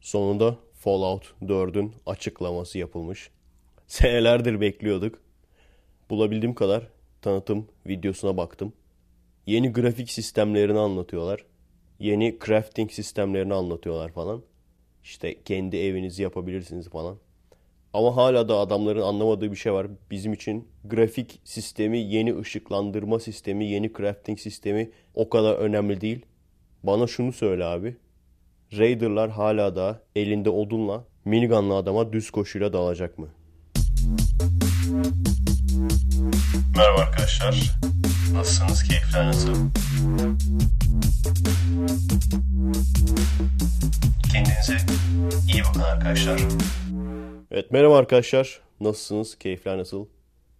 Sonunda Fallout 4'ün açıklaması yapılmış. Senelerdir bekliyorduk. Bulabildiğim kadar tanıtım videosuna baktım. Yeni grafik sistemlerini anlatıyorlar. Yeni crafting sistemlerini anlatıyorlar falan. İşte kendi evinizi yapabilirsiniz falan. Ama hala da adamların anlamadığı bir şey var. Bizim için grafik sistemi, yeni ışıklandırma sistemi, yeni crafting sistemi o kadar önemli değil. Bana şunu söyle abi. Raider'lar hala da elinde odunla minigunlu adama düz koşuyla dalacak mı? Merhaba arkadaşlar. Nasılsınız? Keyifler nasıl? Kendinize iyi bakın arkadaşlar. Evet merhaba arkadaşlar. Nasılsınız? Keyifler nasıl?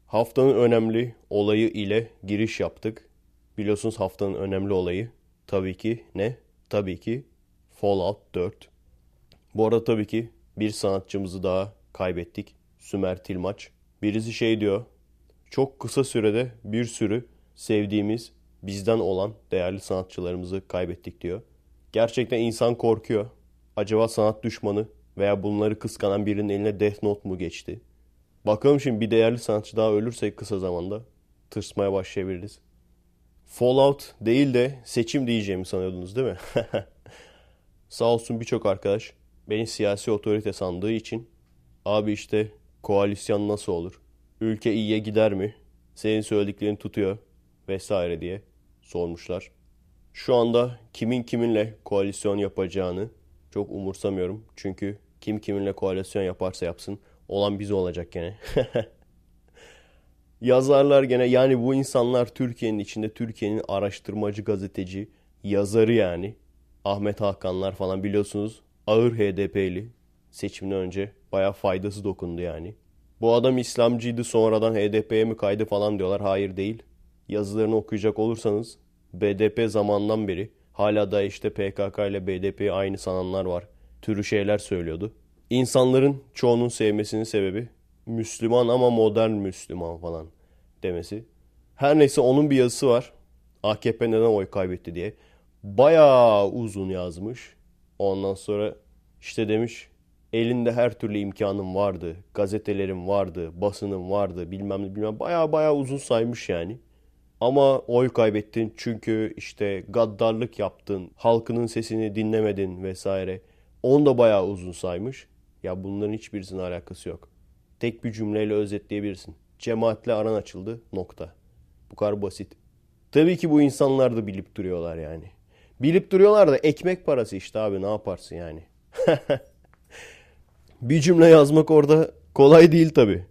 Haftanın önemli olayı ile giriş yaptık. Biliyorsunuz haftanın önemli olayı tabii ki ne? Tabii ki Fallout 4. Bu arada tabii ki bir sanatçımızı daha kaybettik. Sümer Tilmaç. Birisi şey diyor. Çok kısa sürede bir sürü sevdiğimiz, bizden olan değerli sanatçılarımızı kaybettik diyor. Gerçekten insan korkuyor. Acaba sanat düşmanı veya bunları kıskanan birinin eline Death Note mu geçti? Bakalım şimdi bir değerli sanatçı daha ölürse kısa zamanda tırsmaya başlayabiliriz. Fallout değil de seçim diyeceğimi sanıyordunuz değil mi? Sağ olsun birçok arkadaş beni siyasi otorite sandığı için abi işte koalisyon nasıl olur? Ülke iyiye gider mi? Senin söylediklerini tutuyor vesaire diye sormuşlar. Şu anda kimin kiminle koalisyon yapacağını çok umursamıyorum. Çünkü kim kiminle koalisyon yaparsa yapsın olan biz olacak gene. Yazarlar gene yani bu insanlar Türkiye'nin içinde Türkiye'nin araştırmacı gazeteci yazarı yani. Ahmet Hakanlar falan biliyorsunuz ağır HDP'li seçimden önce baya faydası dokundu yani. Bu adam İslamcıydı sonradan HDP'ye mi kaydı falan diyorlar. Hayır değil. Yazılarını okuyacak olursanız BDP zamandan beri hala da işte PKK ile BDP'yi aynı sananlar var. Türü şeyler söylüyordu. İnsanların çoğunun sevmesinin sebebi Müslüman ama modern Müslüman falan demesi. Her neyse onun bir yazısı var. AKP neden oy kaybetti diye. Bayağı uzun yazmış. Ondan sonra işte demiş elinde her türlü imkanım vardı. Gazetelerim vardı, basınım vardı bilmem ne bilmem. Bayağı bayağı uzun saymış yani. Ama oy kaybettin çünkü işte gaddarlık yaptın, halkının sesini dinlemedin vesaire. Onu da bayağı uzun saymış. Ya bunların hiçbirisinin alakası yok. Tek bir cümleyle özetleyebilirsin. Cemaatle aran açıldı nokta. Bu kadar basit. Tabii ki bu insanlar da bilip duruyorlar yani. Bilip duruyorlar da ekmek parası işte abi ne yaparsın yani. bir cümle yazmak orada kolay değil tabii.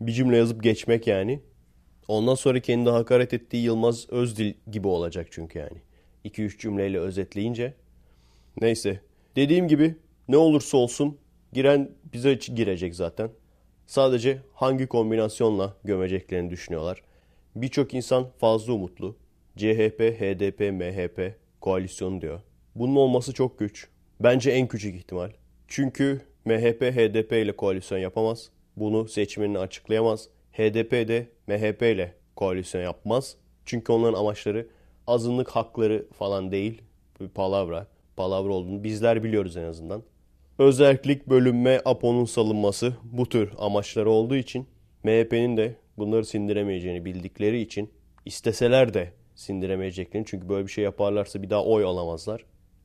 Bir cümle yazıp geçmek yani. Ondan sonra kendi hakaret ettiği Yılmaz Özdil gibi olacak çünkü yani. 2-3 cümleyle özetleyince. Neyse. Dediğim gibi ne olursa olsun giren bize girecek zaten. Sadece hangi kombinasyonla gömeceklerini düşünüyorlar. Birçok insan fazla umutlu. CHP, HDP, MHP koalisyonu diyor. Bunun olması çok güç. Bence en küçük ihtimal. Çünkü MHP, HDP ile koalisyon yapamaz. Bunu seçmenini açıklayamaz. HDP de MHP ile koalisyon yapmaz. Çünkü onların amaçları azınlık hakları falan değil. Bir palavra. Palavra olduğunu bizler biliyoruz en azından. Özellik bölünme, APO'nun salınması bu tür amaçları olduğu için MHP'nin de bunları sindiremeyeceğini bildikleri için isteseler de sindiremeyeceklerini çünkü böyle bir şey yaparlarsa bir daha oy alamazlar.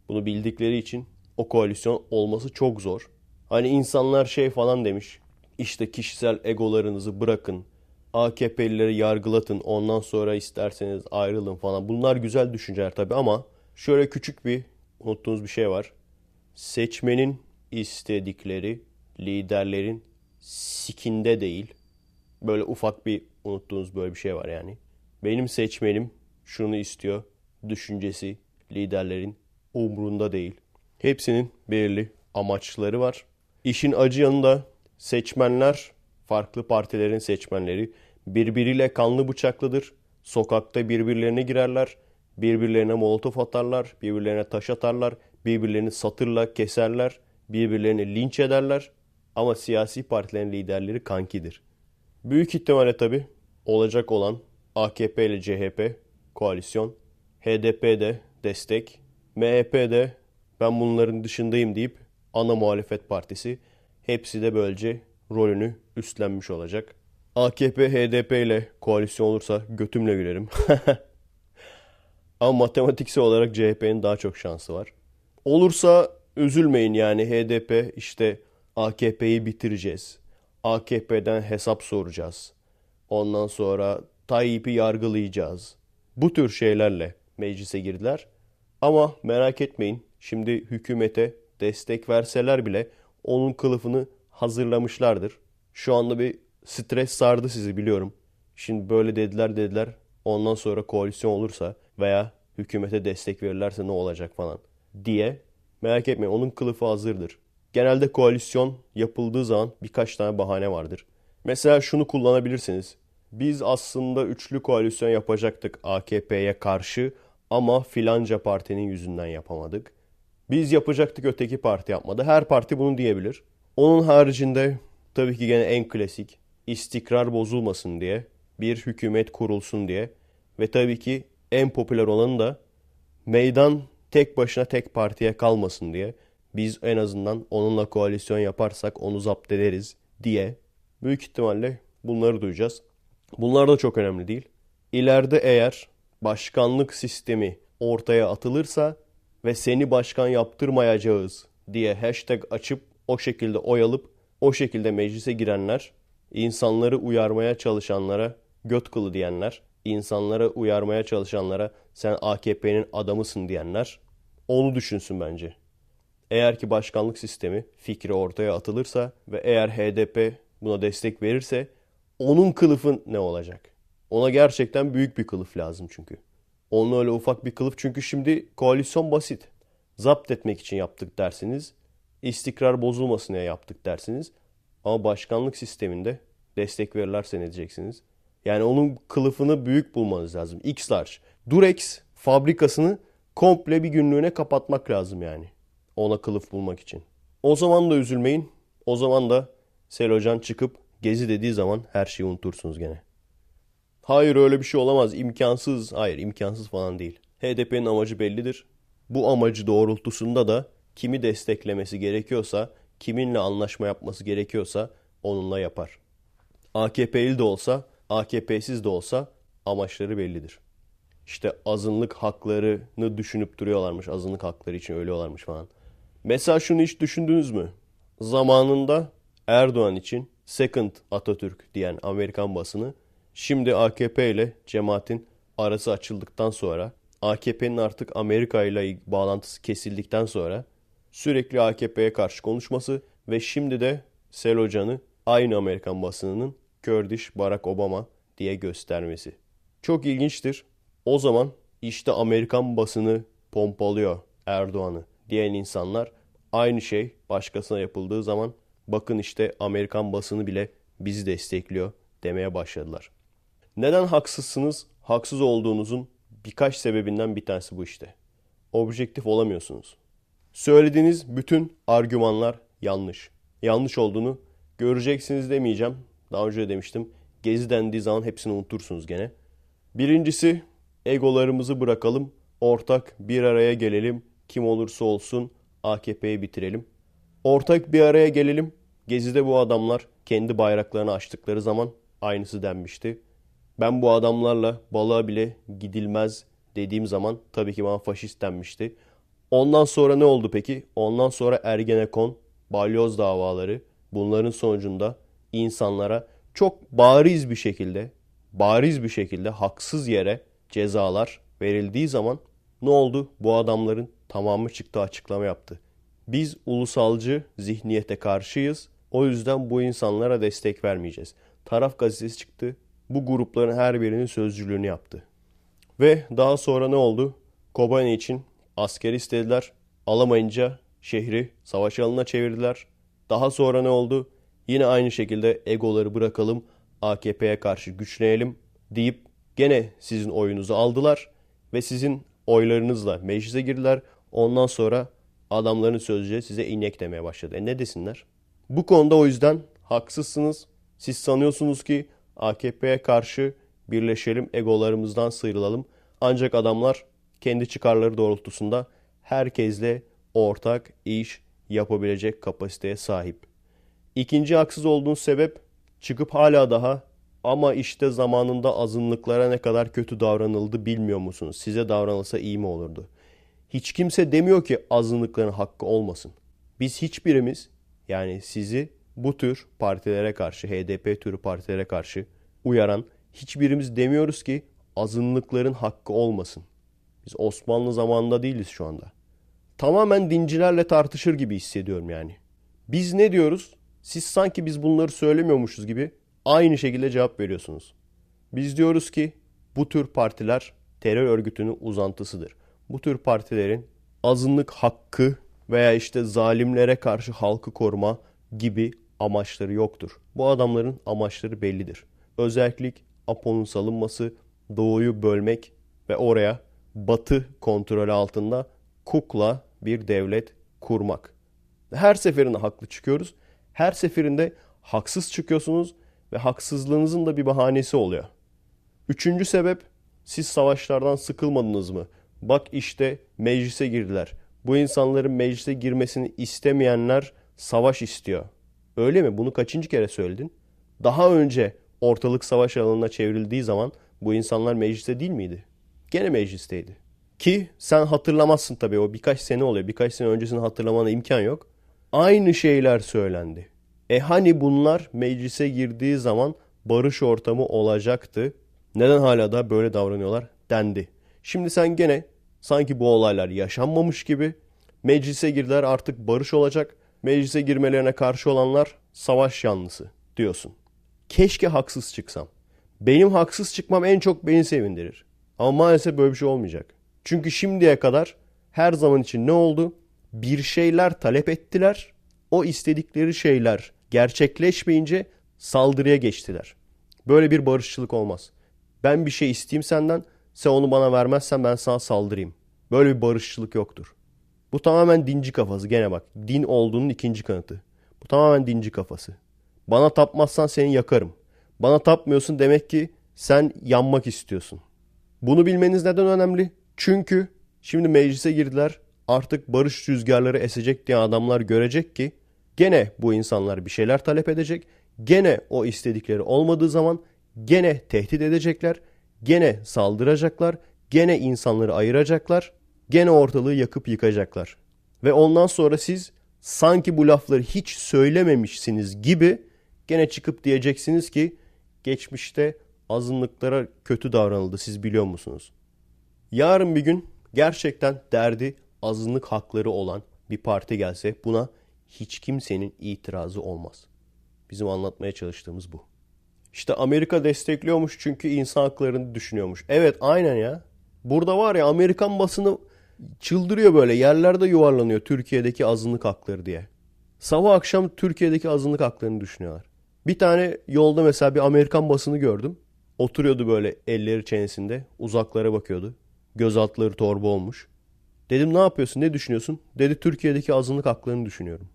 Bunu bildikleri için o koalisyon olması çok zor. Hani insanlar şey falan demiş. İşte kişisel egolarınızı bırakın. AKP'lileri yargılatın. Ondan sonra isterseniz ayrılın falan. Bunlar güzel düşünceler tabii ama şöyle küçük bir unuttuğunuz bir şey var. Seçmenin istedikleri liderlerin sikinde değil. Böyle ufak bir unuttuğunuz böyle bir şey var yani. Benim seçmenim şunu istiyor. Düşüncesi liderlerin umrunda değil. Hepsinin belirli amaçları var. İşin acı yanında seçmenler, farklı partilerin seçmenleri birbiriyle kanlı bıçaklıdır. Sokakta birbirlerine girerler, birbirlerine molotof atarlar, birbirlerine taş atarlar, birbirlerini satırla keserler, birbirlerini linç ederler. Ama siyasi partilerin liderleri kankidir. Büyük ihtimalle tabi olacak olan AKP ile CHP koalisyon, HDP'de destek, MHP'de ben bunların dışındayım deyip ana muhalefet partisi hepsi de böylece rolünü üstlenmiş olacak. AKP HDP ile koalisyon olursa götümle gülerim. Ama matematiksel olarak CHP'nin daha çok şansı var. Olursa üzülmeyin yani HDP işte AKP'yi bitireceğiz. AKP'den hesap soracağız. Ondan sonra Tayyip'i yargılayacağız. Bu tür şeylerle meclise girdiler. Ama merak etmeyin şimdi hükümete destek verseler bile onun kılıfını hazırlamışlardır. Şu anda bir stres sardı sizi biliyorum. Şimdi böyle dediler dediler. Ondan sonra koalisyon olursa veya hükümete destek verirlerse ne olacak falan diye merak etmeyin onun kılıfı hazırdır. Genelde koalisyon yapıldığı zaman birkaç tane bahane vardır. Mesela şunu kullanabilirsiniz. Biz aslında üçlü koalisyon yapacaktık AKP'ye karşı ama filanca partinin yüzünden yapamadık. Biz yapacaktık öteki parti yapmadı. Her parti bunu diyebilir. Onun haricinde tabii ki gene en klasik istikrar bozulmasın diye bir hükümet kurulsun diye ve tabii ki en popüler olanı da meydan tek başına tek partiye kalmasın diye biz en azından onunla koalisyon yaparsak onu zapt ederiz diye büyük ihtimalle bunları duyacağız. Bunlar da çok önemli değil. İleride eğer başkanlık sistemi ortaya atılırsa ve seni başkan yaptırmayacağız diye hashtag açıp o şekilde oy alıp o şekilde meclise girenler, insanları uyarmaya çalışanlara göt kılı diyenler, insanlara uyarmaya çalışanlara sen AKP'nin adamısın diyenler onu düşünsün bence. Eğer ki başkanlık sistemi fikri ortaya atılırsa ve eğer HDP buna destek verirse onun kılıfı ne olacak? Ona gerçekten büyük bir kılıf lazım çünkü. Onun öyle ufak bir kılıf çünkü şimdi koalisyon basit. Zapt etmek için yaptık dersiniz. İstikrar bozulmasın diye yaptık dersiniz. Ama başkanlık sisteminde destek verirlerse ne diyeceksiniz? Yani onun kılıfını büyük bulmanız lazım. X-Large. Durex fabrikasını komple bir günlüğüne kapatmak lazım yani. Ona kılıf bulmak için. O zaman da üzülmeyin. O zaman da Selocan çıkıp gezi dediği zaman her şeyi unutursunuz gene. Hayır öyle bir şey olamaz. imkansız. Hayır imkansız falan değil. HDP'nin amacı bellidir. Bu amacı doğrultusunda da kimi desteklemesi gerekiyorsa, kiminle anlaşma yapması gerekiyorsa onunla yapar. AKP'li de olsa, AKP'siz de olsa amaçları bellidir. İşte azınlık haklarını düşünüp duruyorlarmış. Azınlık hakları için ölüyorlarmış falan. Mesela şunu hiç düşündünüz mü? Zamanında Erdoğan için Second Atatürk diyen Amerikan basını şimdi AKP ile cemaatin arası açıldıktan sonra AKP'nin artık Amerika ile bağlantısı kesildikten sonra sürekli AKP'ye karşı konuşması ve şimdi de Selocan'ı aynı Amerikan basınının Kurdish Barack Obama diye göstermesi. Çok ilginçtir. O zaman işte Amerikan basını pompalıyor Erdoğan'ı diyen insanlar aynı şey başkasına yapıldığı zaman bakın işte Amerikan basını bile bizi destekliyor demeye başladılar. Neden haksızsınız? Haksız olduğunuzun birkaç sebebinden bir tanesi bu işte. Objektif olamıyorsunuz. Söylediğiniz bütün argümanlar yanlış. Yanlış olduğunu göreceksiniz demeyeceğim. Daha önce de demiştim. Gezi dendiği zaman hepsini unutursunuz gene. Birincisi egolarımızı bırakalım. Ortak bir araya gelelim. Kim olursa olsun AKP'yi bitirelim. Ortak bir araya gelelim. Gezi'de bu adamlar kendi bayraklarını açtıkları zaman aynısı denmişti. Ben bu adamlarla balığa bile gidilmez dediğim zaman tabii ki bana faşist denmişti. Ondan sonra ne oldu peki? Ondan sonra Ergenekon, balyoz davaları bunların sonucunda insanlara çok bariz bir şekilde, bariz bir şekilde haksız yere cezalar verildiği zaman ne oldu? Bu adamların tamamı çıktı açıklama yaptı. Biz ulusalcı zihniyete karşıyız. O yüzden bu insanlara destek vermeyeceğiz. Taraf gazetesi çıktı. Bu grupların her birinin sözcülüğünü yaptı. Ve daha sonra ne oldu? Kobani için asker istediler. Alamayınca şehri savaş alanına çevirdiler. Daha sonra ne oldu? Yine aynı şekilde egoları bırakalım, AKP'ye karşı güçleyelim deyip gene sizin oyunuzu aldılar ve sizin oylarınızla meclise girdiler. Ondan sonra adamların sözcüğü size inek demeye başladı. E ne desinler? Bu konuda o yüzden haksızsınız. Siz sanıyorsunuz ki AKP'ye karşı birleşelim, egolarımızdan sıyrılalım. Ancak adamlar kendi çıkarları doğrultusunda herkesle ortak iş yapabilecek kapasiteye sahip. İkinci haksız olduğun sebep çıkıp hala daha ama işte zamanında azınlıklara ne kadar kötü davranıldı bilmiyor musunuz? Size davranılsa iyi mi olurdu? Hiç kimse demiyor ki azınlıkların hakkı olmasın. Biz hiçbirimiz yani sizi bu tür partilere karşı, HDP türü partilere karşı uyaran hiçbirimiz demiyoruz ki azınlıkların hakkı olmasın. Biz Osmanlı zamanında değiliz şu anda. Tamamen dincilerle tartışır gibi hissediyorum yani. Biz ne diyoruz? Siz sanki biz bunları söylemiyormuşuz gibi aynı şekilde cevap veriyorsunuz. Biz diyoruz ki bu tür partiler terör örgütünün uzantısıdır. Bu tür partilerin azınlık hakkı veya işte zalimlere karşı halkı koruma gibi amaçları yoktur. Bu adamların amaçları bellidir. Özellik Apo'nun salınması, doğuyu bölmek ve oraya batı kontrolü altında kukla bir devlet kurmak. Her seferinde haklı çıkıyoruz. Her seferinde haksız çıkıyorsunuz ve haksızlığınızın da bir bahanesi oluyor. Üçüncü sebep siz savaşlardan sıkılmadınız mı? Bak işte meclise girdiler. Bu insanların meclise girmesini istemeyenler savaş istiyor. Öyle mi? Bunu kaçıncı kere söyledin? Daha önce ortalık savaş alanına çevrildiği zaman bu insanlar mecliste değil miydi? Gene meclisteydi. Ki sen hatırlamazsın tabii o birkaç sene oluyor. Birkaç sene öncesini hatırlamana imkan yok. Aynı şeyler söylendi. E hani bunlar meclise girdiği zaman barış ortamı olacaktı. Neden hala da böyle davranıyorlar dendi. Şimdi sen gene sanki bu olaylar yaşanmamış gibi meclise girdiler artık barış olacak. Meclise girmelerine karşı olanlar savaş yanlısı diyorsun. Keşke haksız çıksam. Benim haksız çıkmam en çok beni sevindirir. Ama maalesef böyle bir şey olmayacak. Çünkü şimdiye kadar her zaman için ne oldu? Bir şeyler talep ettiler. O istedikleri şeyler gerçekleşmeyince saldırıya geçtiler. Böyle bir barışçılık olmaz. Ben bir şey isteyeyim senden, sen onu bana vermezsen ben sana saldırayım. Böyle bir barışçılık yoktur. Bu tamamen dinci kafası gene bak. Din olduğunun ikinci kanıtı. Bu tamamen dinci kafası. Bana tapmazsan seni yakarım. Bana tapmıyorsun demek ki sen yanmak istiyorsun. Bunu bilmeniz neden önemli? Çünkü şimdi meclise girdiler. Artık barış rüzgarları esecek diye adamlar görecek ki gene bu insanlar bir şeyler talep edecek. Gene o istedikleri olmadığı zaman gene tehdit edecekler. Gene saldıracaklar. Gene insanları ayıracaklar. Gene ortalığı yakıp yıkacaklar. Ve ondan sonra siz sanki bu lafları hiç söylememişsiniz gibi gene çıkıp diyeceksiniz ki geçmişte azınlıklara kötü davranıldı siz biliyor musunuz? Yarın bir gün gerçekten derdi azınlık hakları olan bir parti gelse buna hiç kimsenin itirazı olmaz. Bizim anlatmaya çalıştığımız bu. İşte Amerika destekliyormuş çünkü insan haklarını düşünüyormuş. Evet aynen ya. Burada var ya Amerikan basını çıldırıyor böyle yerlerde yuvarlanıyor Türkiye'deki azınlık hakları diye. Sabah akşam Türkiye'deki azınlık haklarını düşünüyorlar. Bir tane yolda mesela bir Amerikan basını gördüm. Oturuyordu böyle elleri çenesinde uzaklara bakıyordu. Göz altları torba olmuş. Dedim ne yapıyorsun ne düşünüyorsun? Dedi Türkiye'deki azınlık haklarını düşünüyorum.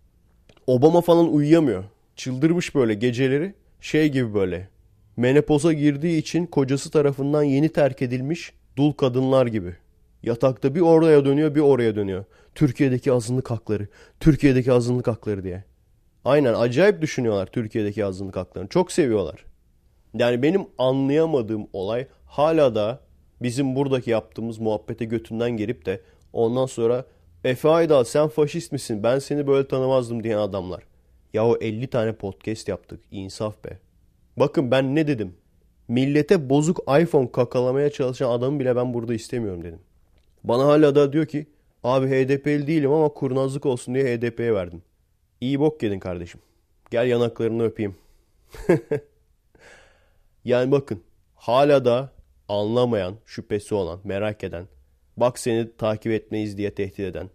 Obama falan uyuyamıyor. Çıldırmış böyle geceleri şey gibi böyle. Menopoza girdiği için kocası tarafından yeni terk edilmiş dul kadınlar gibi. Yatakta bir oraya dönüyor bir oraya dönüyor. Türkiye'deki azınlık hakları, Türkiye'deki azınlık hakları diye. Aynen acayip düşünüyorlar Türkiye'deki azınlık haklarını. Çok seviyorlar. Yani benim anlayamadığım olay hala da bizim buradaki yaptığımız muhabbete götünden gelip de ondan sonra Efe Aydal sen faşist misin ben seni böyle tanımazdım diyen adamlar. Ya o 50 tane podcast yaptık insaf be. Bakın ben ne dedim? Millete bozuk iPhone kakalamaya çalışan adamı bile ben burada istemiyorum dedim. Bana hala da diyor ki abi HDP'li değilim ama kurnazlık olsun diye HDP'ye verdim. İyi bok yedin kardeşim. Gel yanaklarını öpeyim. yani bakın hala da anlamayan, şüphesi olan, merak eden, bak seni takip etmeyiz diye tehdit eden,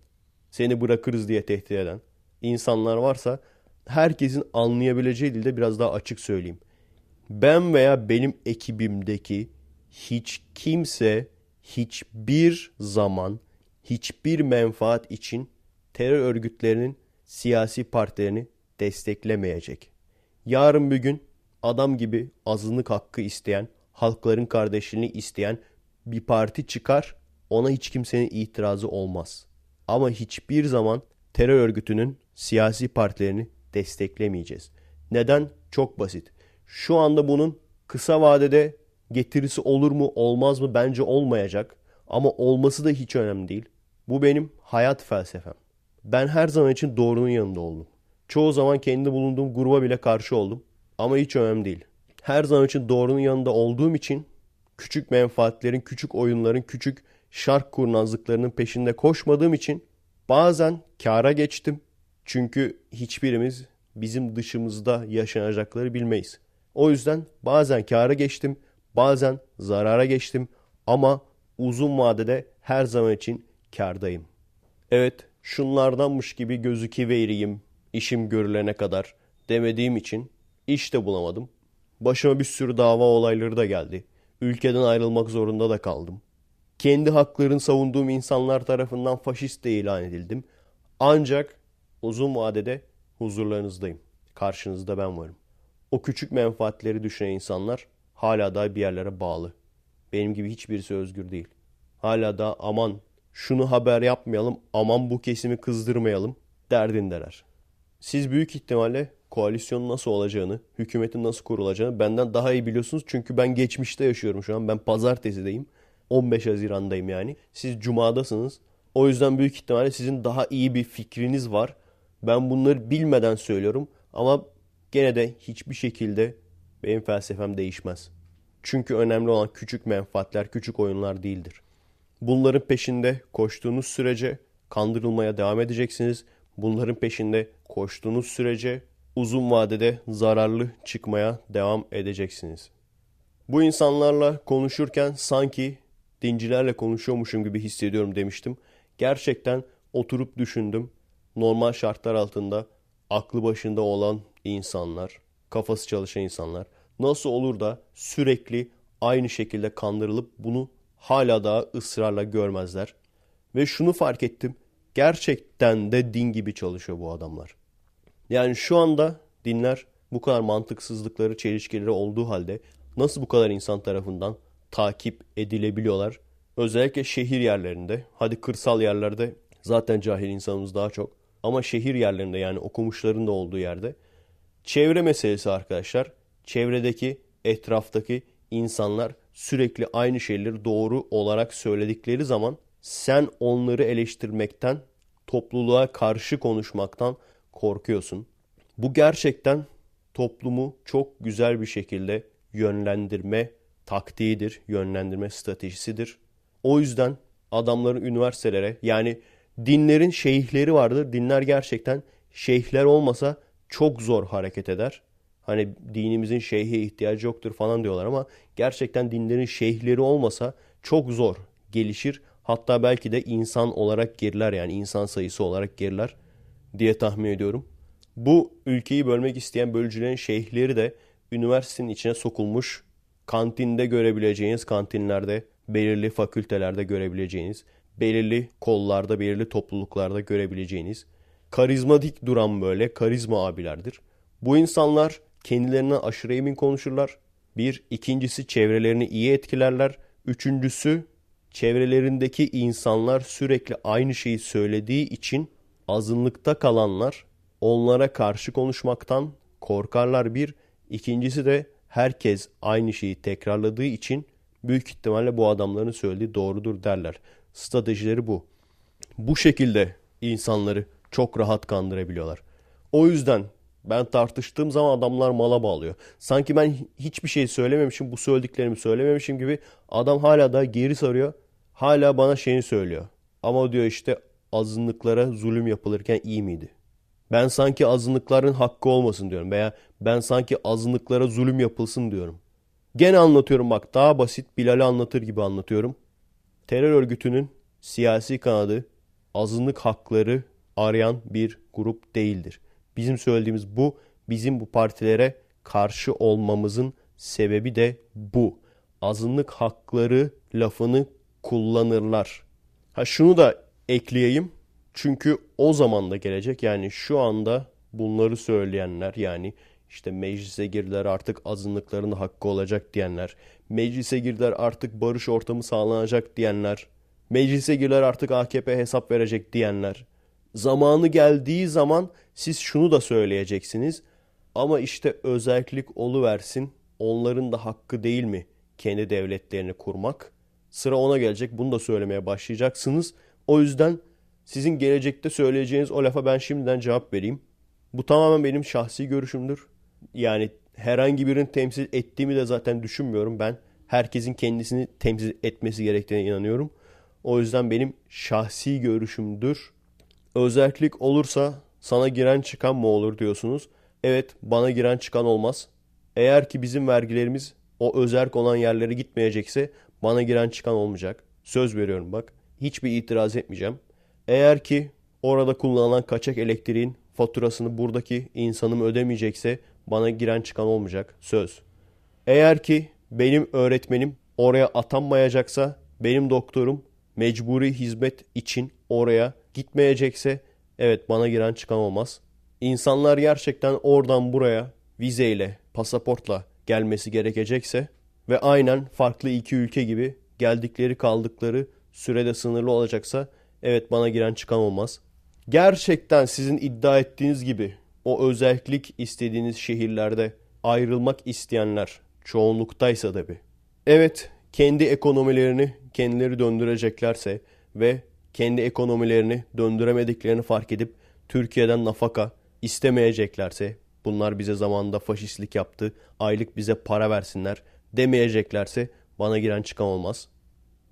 seni bırakırız diye tehdit eden insanlar varsa herkesin anlayabileceği dilde biraz daha açık söyleyeyim. Ben veya benim ekibimdeki hiç kimse hiçbir zaman hiçbir menfaat için terör örgütlerinin siyasi partilerini desteklemeyecek. Yarın bir gün adam gibi azınlık hakkı isteyen, halkların kardeşliğini isteyen bir parti çıkar, ona hiç kimsenin itirazı olmaz. Ama hiçbir zaman terör örgütünün siyasi partilerini desteklemeyeceğiz. Neden? Çok basit. Şu anda bunun kısa vadede getirisi olur mu olmaz mı bence olmayacak. Ama olması da hiç önemli değil. Bu benim hayat felsefem. Ben her zaman için doğrunun yanında oldum. Çoğu zaman kendi bulunduğum gruba bile karşı oldum. Ama hiç önemli değil. Her zaman için doğrunun yanında olduğum için küçük menfaatlerin, küçük oyunların, küçük şark kurnazlıklarının peşinde koşmadığım için bazen kâra geçtim. Çünkü hiçbirimiz bizim dışımızda yaşanacakları bilmeyiz. O yüzden bazen kâra geçtim, bazen zarara geçtim ama uzun vadede her zaman için kârdayım. Evet, şunlardanmış gibi gözüküvereyim işim görülene kadar demediğim için iş de bulamadım. Başıma bir sürü dava olayları da geldi. Ülkeden ayrılmak zorunda da kaldım. Kendi haklarını savunduğum insanlar tarafından faşist de ilan edildim. Ancak uzun vadede huzurlarınızdayım. Karşınızda ben varım. O küçük menfaatleri düşünen insanlar hala da bir yerlere bağlı. Benim gibi hiçbirisi özgür değil. Hala da aman şunu haber yapmayalım, aman bu kesimi kızdırmayalım derdindeler. Siz büyük ihtimalle koalisyonun nasıl olacağını, hükümetin nasıl kurulacağını benden daha iyi biliyorsunuz. Çünkü ben geçmişte yaşıyorum şu an. Ben pazartesideyim. 15 Haziran'dayım yani. Siz cumadasınız. O yüzden büyük ihtimalle sizin daha iyi bir fikriniz var. Ben bunları bilmeden söylüyorum ama gene de hiçbir şekilde benim felsefem değişmez. Çünkü önemli olan küçük menfaatler, küçük oyunlar değildir. Bunların peşinde koştuğunuz sürece kandırılmaya devam edeceksiniz. Bunların peşinde koştuğunuz sürece uzun vadede zararlı çıkmaya devam edeceksiniz. Bu insanlarla konuşurken sanki dincilerle konuşuyormuşum gibi hissediyorum demiştim. Gerçekten oturup düşündüm. Normal şartlar altında aklı başında olan insanlar, kafası çalışan insanlar nasıl olur da sürekli aynı şekilde kandırılıp bunu hala daha ısrarla görmezler. Ve şunu fark ettim. Gerçekten de din gibi çalışıyor bu adamlar. Yani şu anda dinler bu kadar mantıksızlıkları, çelişkileri olduğu halde nasıl bu kadar insan tarafından takip edilebiliyorlar? Özellikle şehir yerlerinde, hadi kırsal yerlerde zaten cahil insanımız daha çok. Ama şehir yerlerinde yani okumuşların da olduğu yerde çevre meselesi arkadaşlar. Çevredeki, etraftaki insanlar sürekli aynı şeyleri doğru olarak söyledikleri zaman sen onları eleştirmekten, topluluğa karşı konuşmaktan korkuyorsun. Bu gerçekten toplumu çok güzel bir şekilde yönlendirme taktiğidir, yönlendirme stratejisidir. O yüzden adamların üniversitelere yani dinlerin şeyhleri vardır. Dinler gerçekten şeyhler olmasa çok zor hareket eder. Hani dinimizin şeyhe ihtiyacı yoktur falan diyorlar ama gerçekten dinlerin şeyhleri olmasa çok zor gelişir. Hatta belki de insan olarak geriler yani insan sayısı olarak geriler diye tahmin ediyorum. Bu ülkeyi bölmek isteyen bölücülerin şeyhleri de üniversitenin içine sokulmuş kantinde görebileceğiniz kantinlerde, belirli fakültelerde görebileceğiniz, belirli kollarda, belirli topluluklarda görebileceğiniz karizmatik duran böyle karizma abilerdir. Bu insanlar kendilerinden aşırı emin konuşurlar. Bir, ikincisi çevrelerini iyi etkilerler. Üçüncüsü çevrelerindeki insanlar sürekli aynı şeyi söylediği için azınlıkta kalanlar onlara karşı konuşmaktan korkarlar bir. İkincisi de herkes aynı şeyi tekrarladığı için büyük ihtimalle bu adamların söylediği doğrudur derler. Stratejileri bu. Bu şekilde insanları çok rahat kandırabiliyorlar. O yüzden ben tartıştığım zaman adamlar mala bağlıyor. Sanki ben hiçbir şey söylememişim, bu söylediklerimi söylememişim gibi adam hala da geri sarıyor. Hala bana şeyini söylüyor. Ama diyor işte azınlıklara zulüm yapılırken iyi miydi? Ben sanki azınlıkların hakkı olmasın diyorum veya ben sanki azınlıklara zulüm yapılsın diyorum. Gene anlatıyorum bak daha basit Bilal'i anlatır gibi anlatıyorum. Terör örgütünün siyasi kanadı azınlık hakları arayan bir grup değildir. Bizim söylediğimiz bu. Bizim bu partilere karşı olmamızın sebebi de bu. Azınlık hakları lafını kullanırlar. Ha şunu da ekleyeyim. Çünkü o zaman da gelecek yani şu anda bunları söyleyenler yani işte meclise girdiler artık azınlıkların hakkı olacak diyenler, meclise girdiler artık barış ortamı sağlanacak diyenler, meclise girdiler artık AKP hesap verecek diyenler. Zamanı geldiği zaman siz şunu da söyleyeceksiniz. Ama işte özellik oluversin. Onların da hakkı değil mi kendi devletlerini kurmak? Sıra ona gelecek. Bunu da söylemeye başlayacaksınız. O yüzden sizin gelecekte söyleyeceğiniz o lafa ben şimdiden cevap vereyim. Bu tamamen benim şahsi görüşümdür. Yani herhangi birini temsil ettiğimi de zaten düşünmüyorum. Ben herkesin kendisini temsil etmesi gerektiğine inanıyorum. O yüzden benim şahsi görüşümdür. Özellik olursa sana giren çıkan mı olur diyorsunuz. Evet bana giren çıkan olmaz. Eğer ki bizim vergilerimiz o özerk olan yerlere gitmeyecekse bana giren çıkan olmayacak. Söz veriyorum bak. Hiçbir itiraz etmeyeceğim. Eğer ki orada kullanılan kaçak elektriğin faturasını buradaki insanım ödemeyecekse bana giren çıkan olmayacak. Söz. Eğer ki benim öğretmenim oraya atanmayacaksa benim doktorum mecburi hizmet için oraya gitmeyecekse evet bana giren çıkan olmaz. İnsanlar gerçekten oradan buraya vizeyle, pasaportla gelmesi gerekecekse ve aynen farklı iki ülke gibi geldikleri kaldıkları sürede sınırlı olacaksa evet bana giren çıkan olmaz. Gerçekten sizin iddia ettiğiniz gibi o özellik istediğiniz şehirlerde ayrılmak isteyenler çoğunluktaysa tabi. Evet kendi ekonomilerini kendileri döndüreceklerse ve kendi ekonomilerini döndüremediklerini fark edip Türkiye'den nafaka istemeyeceklerse bunlar bize zamanında faşistlik yaptı aylık bize para versinler demeyeceklerse bana giren çıkan olmaz.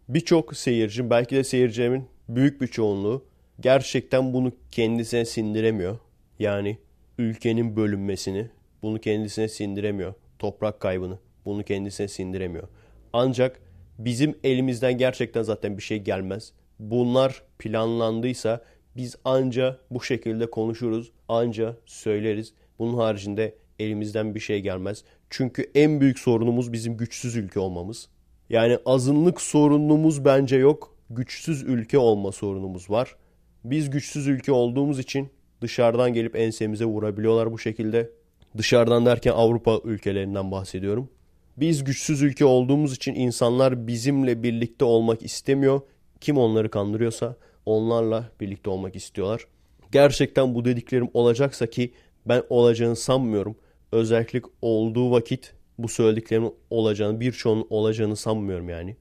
Birçok seyirci belki de seyircimin büyük bir çoğunluğu gerçekten bunu kendisine sindiremiyor. Yani ülkenin bölünmesini bunu kendisine sindiremiyor. Toprak kaybını bunu kendisine sindiremiyor. Ancak bizim elimizden gerçekten zaten bir şey gelmez. Bunlar planlandıysa biz anca bu şekilde konuşuruz, anca söyleriz. Bunun haricinde elimizden bir şey gelmez. Çünkü en büyük sorunumuz bizim güçsüz ülke olmamız. Yani azınlık sorunumuz bence yok. Güçsüz ülke olma sorunumuz var. Biz güçsüz ülke olduğumuz için dışarıdan gelip ensemize vurabiliyorlar bu şekilde. Dışarıdan derken Avrupa ülkelerinden bahsediyorum. Biz güçsüz ülke olduğumuz için insanlar bizimle birlikte olmak istemiyor. Kim onları kandırıyorsa onlarla birlikte olmak istiyorlar. Gerçekten bu dediklerim olacaksa ki ben olacağını sanmıyorum. Özellik olduğu vakit bu söylediklerimin olacağını, birçoğunun olacağını sanmıyorum yani.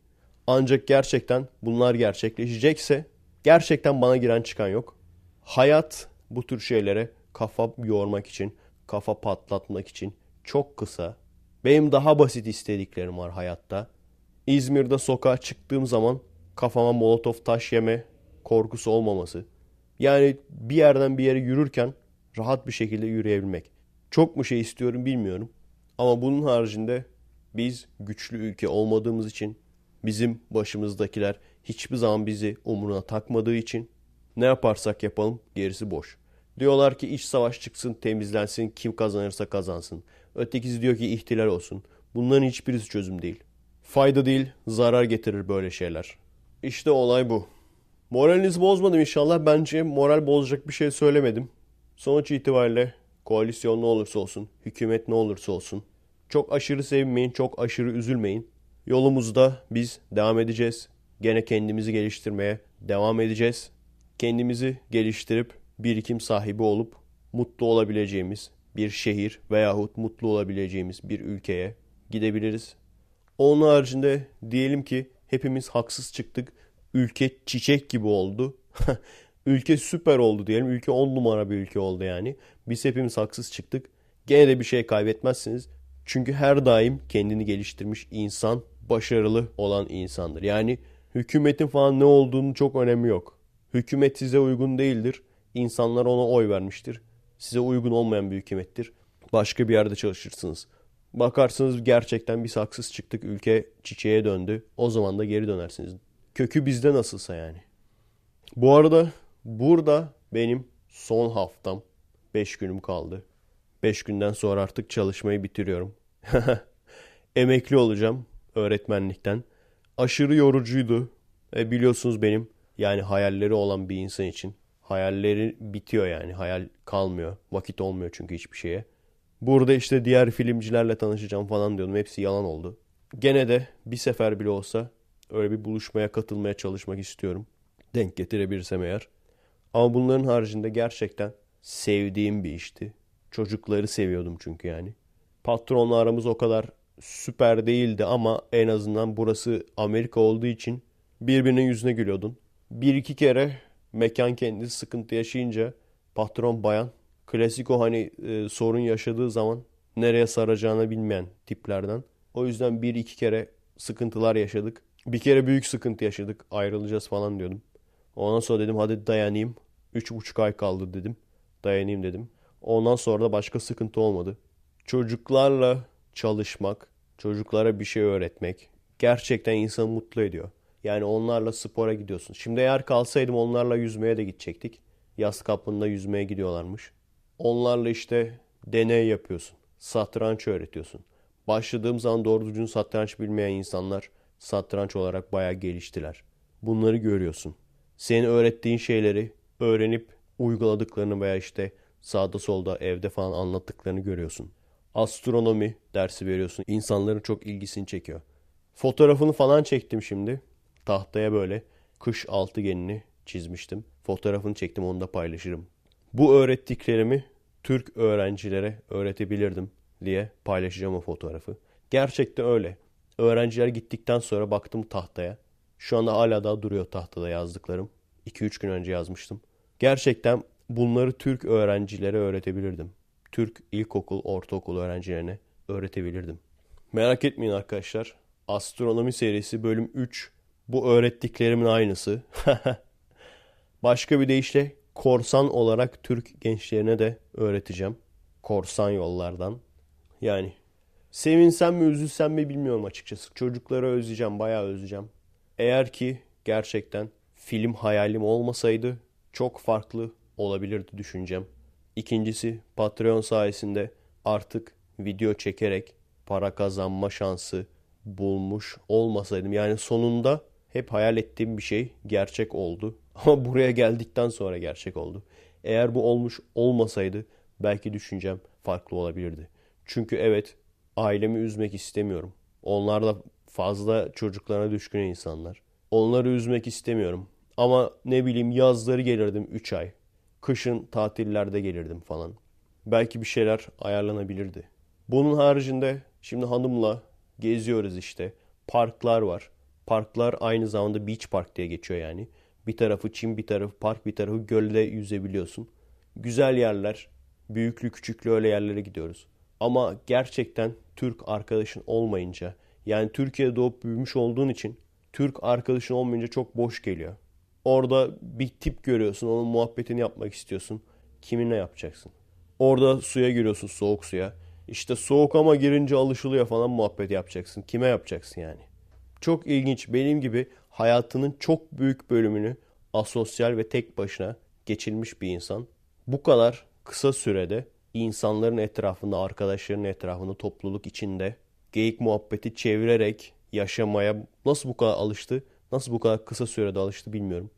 Ancak gerçekten bunlar gerçekleşecekse gerçekten bana giren çıkan yok. Hayat bu tür şeylere kafa yormak için, kafa patlatmak için çok kısa. Benim daha basit istediklerim var hayatta. İzmir'de sokağa çıktığım zaman kafama molotof taş yeme korkusu olmaması. Yani bir yerden bir yere yürürken rahat bir şekilde yürüyebilmek. Çok mu şey istiyorum bilmiyorum. Ama bunun haricinde biz güçlü ülke olmadığımız için bizim başımızdakiler hiçbir zaman bizi umuruna takmadığı için ne yaparsak yapalım gerisi boş. Diyorlar ki iç savaş çıksın temizlensin kim kazanırsa kazansın. Ötekisi diyor ki ihtilal olsun. Bunların hiçbirisi çözüm değil. Fayda değil zarar getirir böyle şeyler. İşte olay bu. Moralinizi bozmadım inşallah. Bence moral bozacak bir şey söylemedim. Sonuç itibariyle koalisyon ne olursa olsun, hükümet ne olursa olsun. Çok aşırı sevinmeyin, çok aşırı üzülmeyin. Yolumuzda biz devam edeceğiz. Gene kendimizi geliştirmeye devam edeceğiz. Kendimizi geliştirip birikim sahibi olup mutlu olabileceğimiz bir şehir veyahut mutlu olabileceğimiz bir ülkeye gidebiliriz. Onun haricinde diyelim ki hepimiz haksız çıktık. Ülke çiçek gibi oldu. ülke süper oldu diyelim. Ülke on numara bir ülke oldu yani. Biz hepimiz haksız çıktık. Gene de bir şey kaybetmezsiniz. Çünkü her daim kendini geliştirmiş insan başarılı olan insandır. Yani hükümetin falan ne olduğunu çok önemi yok. Hükümet size uygun değildir. İnsanlar ona oy vermiştir. Size uygun olmayan bir hükümettir. Başka bir yerde çalışırsınız. Bakarsınız gerçekten biz haksız çıktık. Ülke çiçeğe döndü. O zaman da geri dönersiniz. Kökü bizde nasılsa yani. Bu arada burada benim son haftam. 5 günüm kaldı. 5 günden sonra artık çalışmayı bitiriyorum. Emekli olacağım öğretmenlikten. Aşırı yorucuydu. E biliyorsunuz benim yani hayalleri olan bir insan için hayalleri bitiyor yani. Hayal kalmıyor. Vakit olmuyor çünkü hiçbir şeye. Burada işte diğer filmcilerle tanışacağım falan diyordum. Hepsi yalan oldu. Gene de bir sefer bile olsa öyle bir buluşmaya katılmaya çalışmak istiyorum. Denk getirebilirsem eğer. Ama bunların haricinde gerçekten sevdiğim bir işti. Çocukları seviyordum çünkü yani. Patronla aramız o kadar süper değildi ama en azından burası Amerika olduğu için birbirinin yüzüne gülüyordun. Bir iki kere mekan kendisi sıkıntı yaşayınca patron bayan klasik o hani e, sorun yaşadığı zaman nereye saracağını bilmeyen tiplerden. O yüzden bir iki kere sıkıntılar yaşadık. Bir kere büyük sıkıntı yaşadık. Ayrılacağız falan diyordum. Ondan sonra dedim hadi dayanayım. Üç buçuk ay kaldı dedim. Dayanayım dedim. Ondan sonra da başka sıkıntı olmadı. Çocuklarla çalışmak, çocuklara bir şey öğretmek gerçekten insanı mutlu ediyor. Yani onlarla spora gidiyorsun. Şimdi eğer kalsaydım onlarla yüzmeye de gidecektik. Yaz kapında yüzmeye gidiyorlarmış. Onlarla işte deney yapıyorsun. Satranç öğretiyorsun. Başladığım zaman doğru düzgün satranç bilmeyen insanlar satranç olarak bayağı geliştiler. Bunları görüyorsun. Senin öğrettiğin şeyleri öğrenip uyguladıklarını veya işte sağda solda evde falan anlattıklarını görüyorsun. Astronomi dersi veriyorsun. İnsanların çok ilgisini çekiyor. Fotoğrafını falan çektim şimdi. Tahtaya böyle kış altıgenini çizmiştim. Fotoğrafını çektim onu da paylaşırım. Bu öğrettiklerimi Türk öğrencilere öğretebilirdim diye paylaşacağım o fotoğrafı. Gerçekten öyle. Öğrenciler gittikten sonra baktım tahtaya. Şu anda hala daha duruyor tahtada yazdıklarım. 2-3 gün önce yazmıştım. Gerçekten bunları Türk öğrencilere öğretebilirdim. Türk ilkokul, ortaokul öğrencilerine öğretebilirdim. Merak etmeyin arkadaşlar. Astronomi serisi bölüm 3 bu öğrettiklerimin aynısı. Başka bir deyişle korsan olarak Türk gençlerine de öğreteceğim. Korsan yollardan. Yani sevinsem mi üzülsem mi bilmiyorum açıkçası. Çocukları özleyeceğim, bayağı özleyeceğim. Eğer ki gerçekten film hayalim olmasaydı çok farklı olabilirdi düşüncem. İkincisi Patreon sayesinde artık video çekerek para kazanma şansı bulmuş olmasaydım. Yani sonunda hep hayal ettiğim bir şey gerçek oldu. Ama buraya geldikten sonra gerçek oldu. Eğer bu olmuş olmasaydı belki düşüncem farklı olabilirdi. Çünkü evet ailemi üzmek istemiyorum. Onlar da fazla çocuklarına düşkün insanlar. Onları üzmek istemiyorum. Ama ne bileyim yazları gelirdim 3 ay. Kışın tatillerde gelirdim falan. Belki bir şeyler ayarlanabilirdi. Bunun haricinde şimdi hanımla geziyoruz işte. Parklar var. Parklar aynı zamanda beach park diye geçiyor yani. Bir tarafı çim, bir tarafı park, bir tarafı gölde yüzebiliyorsun. Güzel yerler. Büyüklü küçüklü öyle yerlere gidiyoruz. Ama gerçekten Türk arkadaşın olmayınca yani Türkiye'de doğup büyümüş olduğun için Türk arkadaşın olmayınca çok boş geliyor. Orada bir tip görüyorsun, onun muhabbetini yapmak istiyorsun. Kiminle yapacaksın? Orada suya giriyorsun, soğuk suya. İşte soğuk ama girince alışılıyor falan muhabbet yapacaksın. Kime yapacaksın yani? Çok ilginç. Benim gibi hayatının çok büyük bölümünü asosyal ve tek başına geçirmiş bir insan. Bu kadar kısa sürede insanların etrafında, arkadaşlarının etrafında, topluluk içinde geyik muhabbeti çevirerek yaşamaya nasıl bu kadar alıştı, nasıl bu kadar kısa sürede alıştı bilmiyorum.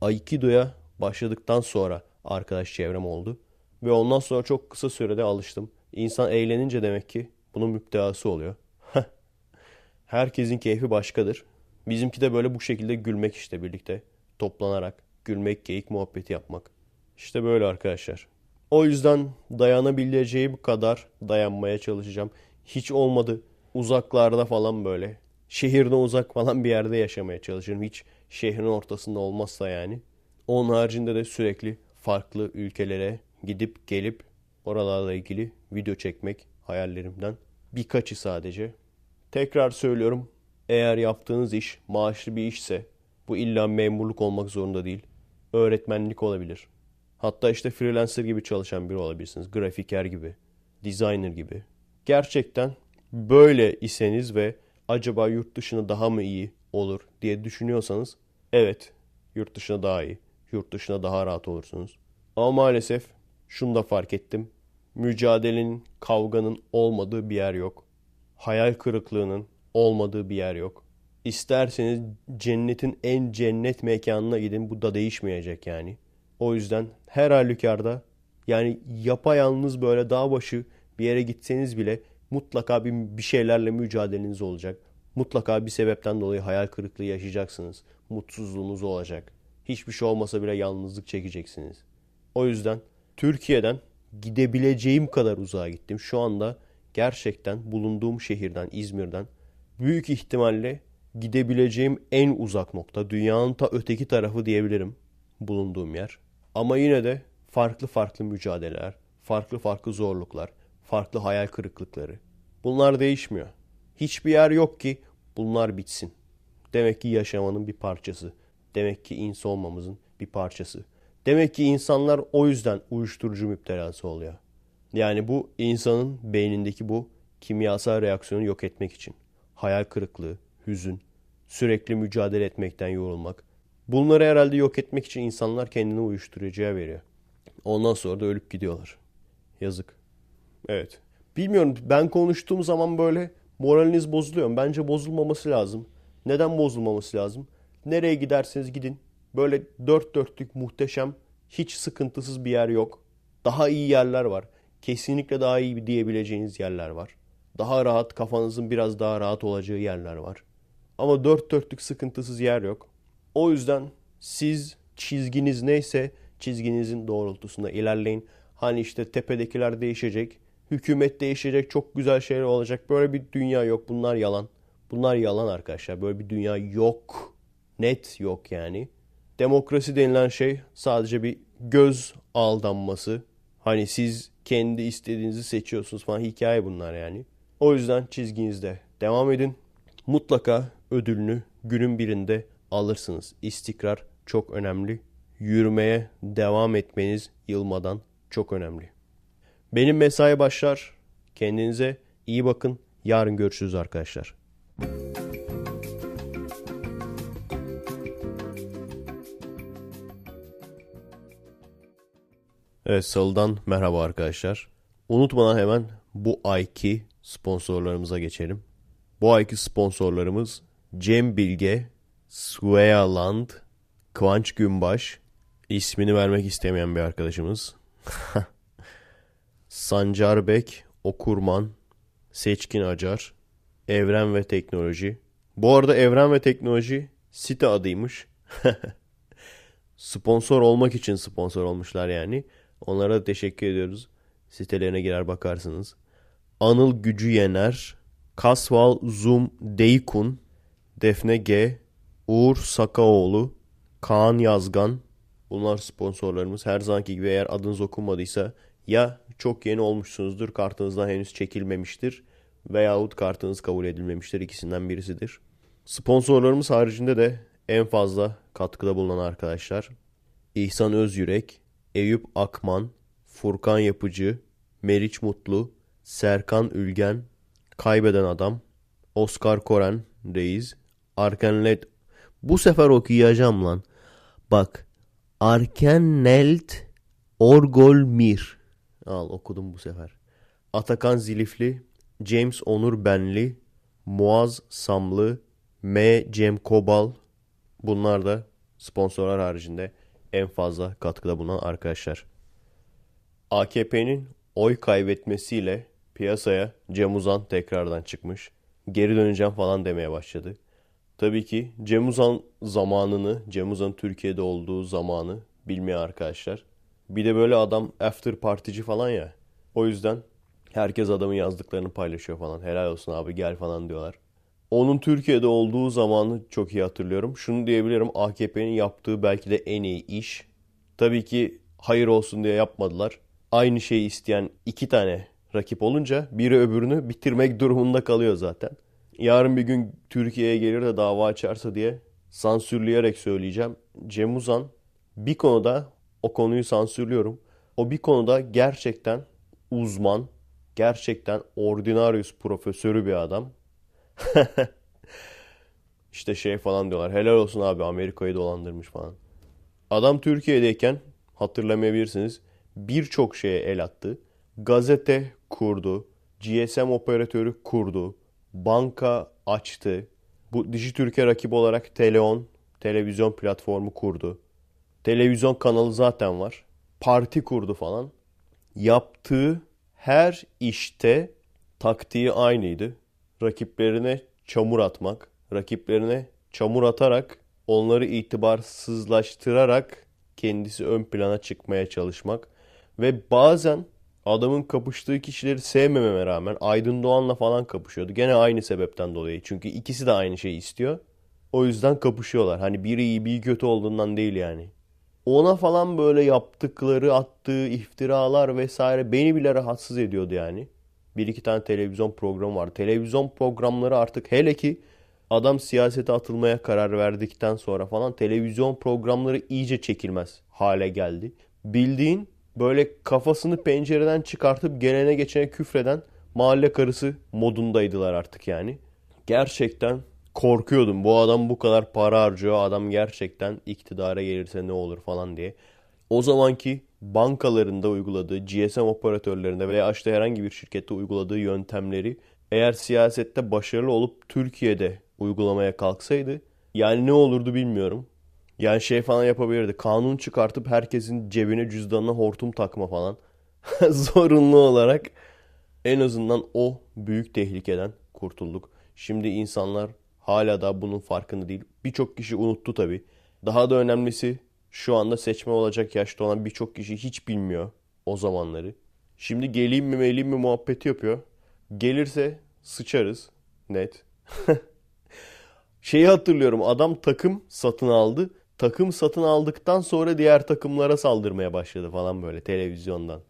Aikido'ya başladıktan sonra arkadaş çevrem oldu. Ve ondan sonra çok kısa sürede alıştım. İnsan eğlenince demek ki bunun müptelası oluyor. Herkesin keyfi başkadır. Bizimki de böyle bu şekilde gülmek işte birlikte. Toplanarak gülmek, geyik muhabbeti yapmak. İşte böyle arkadaşlar. O yüzden dayanabileceğim kadar dayanmaya çalışacağım. Hiç olmadı uzaklarda falan böyle. Şehirden uzak falan bir yerde yaşamaya çalışırım. Hiç şehrin ortasında olmazsa yani. Onun haricinde de sürekli farklı ülkelere gidip gelip oralarla ilgili video çekmek hayallerimden birkaçı sadece. Tekrar söylüyorum. Eğer yaptığınız iş maaşlı bir işse bu illa memurluk olmak zorunda değil. Öğretmenlik olabilir. Hatta işte freelancer gibi çalışan biri olabilirsiniz. Grafiker gibi, designer gibi. Gerçekten böyle iseniz ve acaba yurt dışına daha mı iyi olur diye düşünüyorsanız evet yurt dışına daha iyi. Yurt dışına daha rahat olursunuz. Ama maalesef şunu da fark ettim. Mücadelenin, kavganın olmadığı bir yer yok. Hayal kırıklığının olmadığı bir yer yok. İsterseniz cennetin en cennet mekanına gidin bu da değişmeyecek yani. O yüzden her halükarda yani yapayalnız böyle dağ başı bir yere gitseniz bile mutlaka bir, bir şeylerle mücadeleniz olacak. Mutlaka bir sebepten dolayı hayal kırıklığı yaşayacaksınız. Mutsuzluğunuz olacak. Hiçbir şey olmasa bile yalnızlık çekeceksiniz. O yüzden Türkiye'den gidebileceğim kadar uzağa gittim. Şu anda gerçekten bulunduğum şehirden, İzmir'den büyük ihtimalle gidebileceğim en uzak nokta. Dünyanın ta öteki tarafı diyebilirim bulunduğum yer. Ama yine de farklı farklı mücadeleler, farklı farklı zorluklar, farklı hayal kırıklıkları. Bunlar değişmiyor. Hiçbir yer yok ki bunlar bitsin. Demek ki yaşamanın bir parçası. Demek ki insan olmamızın bir parçası. Demek ki insanlar o yüzden uyuşturucu müptelası oluyor. Yani bu insanın beynindeki bu kimyasal reaksiyonu yok etmek için. Hayal kırıklığı, hüzün, sürekli mücadele etmekten yorulmak. Bunları herhalde yok etmek için insanlar kendini uyuşturucuya veriyor. Ondan sonra da ölüp gidiyorlar. Yazık. Evet. Bilmiyorum ben konuştuğum zaman böyle moraliniz bozuluyor. Bence bozulmaması lazım. Neden bozulmaması lazım? Nereye giderseniz gidin. Böyle dört dörtlük muhteşem, hiç sıkıntısız bir yer yok. Daha iyi yerler var. Kesinlikle daha iyi diyebileceğiniz yerler var. Daha rahat, kafanızın biraz daha rahat olacağı yerler var. Ama dört dörtlük sıkıntısız yer yok. O yüzden siz çizginiz neyse çizginizin doğrultusunda ilerleyin. Hani işte tepedekiler değişecek, hükümet değişecek, çok güzel şeyler olacak. Böyle bir dünya yok. Bunlar yalan. Bunlar yalan arkadaşlar. Böyle bir dünya yok. Net yok yani. Demokrasi denilen şey sadece bir göz aldanması. Hani siz kendi istediğinizi seçiyorsunuz falan hikaye bunlar yani. O yüzden çizginizde devam edin. Mutlaka ödülünü günün birinde alırsınız. İstikrar çok önemli. Yürümeye devam etmeniz yılmadan çok önemli. Benim mesai başlar. Kendinize iyi bakın. Yarın görüşürüz arkadaşlar. Evet Salı'dan merhaba arkadaşlar. Unutmadan hemen bu ayki sponsorlarımıza geçelim. Bu ayki sponsorlarımız Cem Bilge, Swealand, Kıvanç Günbaş, ismini vermek istemeyen bir arkadaşımız. Sancar Bek, Okurman, Seçkin Acar, Evren ve Teknoloji. Bu arada Evren ve Teknoloji site adıymış. sponsor olmak için sponsor olmuşlar yani. Onlara da teşekkür ediyoruz. Sitelerine girer bakarsınız. Anıl Gücü Yener, Kasval Zoom Deykun, Defne G, Uğur Sakaoğlu, Kaan Yazgan. Bunlar sponsorlarımız. Her zamanki gibi eğer adınız okunmadıysa ya çok yeni olmuşsunuzdur, kartınızdan henüz çekilmemiştir veyahut kartınız kabul edilmemiştir. İkisinden birisidir. Sponsorlarımız haricinde de en fazla katkıda bulunan arkadaşlar İhsan Özyürek, Eyüp Akman, Furkan Yapıcı, Meriç Mutlu, Serkan Ülgen, Kaybeden Adam, Oscar Koren Reis, Arkenlet bu sefer okuyacağım lan. Bak. Arkenelt Orgolmir. Al okudum bu sefer. Atakan Zilifli, James Onur Benli, Muaz Samlı, M. Cem Kobal. Bunlar da sponsorlar haricinde en fazla katkıda bulunan arkadaşlar. AKP'nin oy kaybetmesiyle piyasaya Cem Uzan tekrardan çıkmış. Geri döneceğim falan demeye başladı. Tabii ki Cem Uzan zamanını, Cem Uzan Türkiye'de olduğu zamanı bilmiyor arkadaşlar. Bir de böyle adam after partici falan ya. O yüzden herkes adamın yazdıklarını paylaşıyor falan. Helal olsun abi gel falan diyorlar. Onun Türkiye'de olduğu zamanı çok iyi hatırlıyorum. Şunu diyebilirim AKP'nin yaptığı belki de en iyi iş. Tabii ki hayır olsun diye yapmadılar. Aynı şeyi isteyen iki tane rakip olunca biri öbürünü bitirmek durumunda kalıyor zaten. Yarın bir gün Türkiye'ye gelir de dava açarsa diye sansürleyerek söyleyeceğim. Cem Uzan bir konuda o konuyu sansürlüyorum. O bir konuda gerçekten uzman, gerçekten ordinarius profesörü bir adam. İşte şey falan diyorlar. Helal olsun abi Amerika'yı dolandırmış falan. Adam Türkiye'deyken hatırlamayabilirsiniz. Birçok şeye el attı. Gazete kurdu. GSM operatörü kurdu. Banka açtı. Bu Dijitürk'e rakip olarak Teleon televizyon platformu kurdu. Televizyon kanalı zaten var. Parti kurdu falan. Yaptığı her işte taktiği aynıydı. Rakiplerine çamur atmak, rakiplerine çamur atarak onları itibarsızlaştırarak kendisi ön plana çıkmaya çalışmak ve bazen adamın kapıştığı kişileri sevmememe rağmen Aydın Doğan'la falan kapışıyordu. Gene aynı sebepten dolayı. Çünkü ikisi de aynı şeyi istiyor. O yüzden kapışıyorlar. Hani biri iyi biri kötü olduğundan değil yani. Ona falan böyle yaptıkları, attığı iftiralar vesaire beni bile rahatsız ediyordu yani. Bir iki tane televizyon programı var. Televizyon programları artık hele ki adam siyasete atılmaya karar verdikten sonra falan televizyon programları iyice çekilmez hale geldi. Bildiğin böyle kafasını pencereden çıkartıp gelene geçene küfreden mahalle karısı modundaydılar artık yani. Gerçekten korkuyordum. Bu adam bu kadar para harcıyor. Adam gerçekten iktidara gelirse ne olur falan diye. O zamanki bankalarında uyguladığı, GSM operatörlerinde veya işte herhangi bir şirkette uyguladığı yöntemleri eğer siyasette başarılı olup Türkiye'de uygulamaya kalksaydı yani ne olurdu bilmiyorum. Yani şey falan yapabilirdi. Kanun çıkartıp herkesin cebine cüzdanına hortum takma falan. Zorunlu olarak en azından o büyük tehlikeden kurtulduk. Şimdi insanlar hala da bunun farkında değil. Birçok kişi unuttu tabii. Daha da önemlisi şu anda seçme olacak yaşta olan birçok kişi hiç bilmiyor o zamanları. Şimdi geleyim mi meleyim mi muhabbeti yapıyor. Gelirse sıçarız. Net. Şeyi hatırlıyorum adam takım satın aldı. Takım satın aldıktan sonra diğer takımlara saldırmaya başladı falan böyle televizyondan.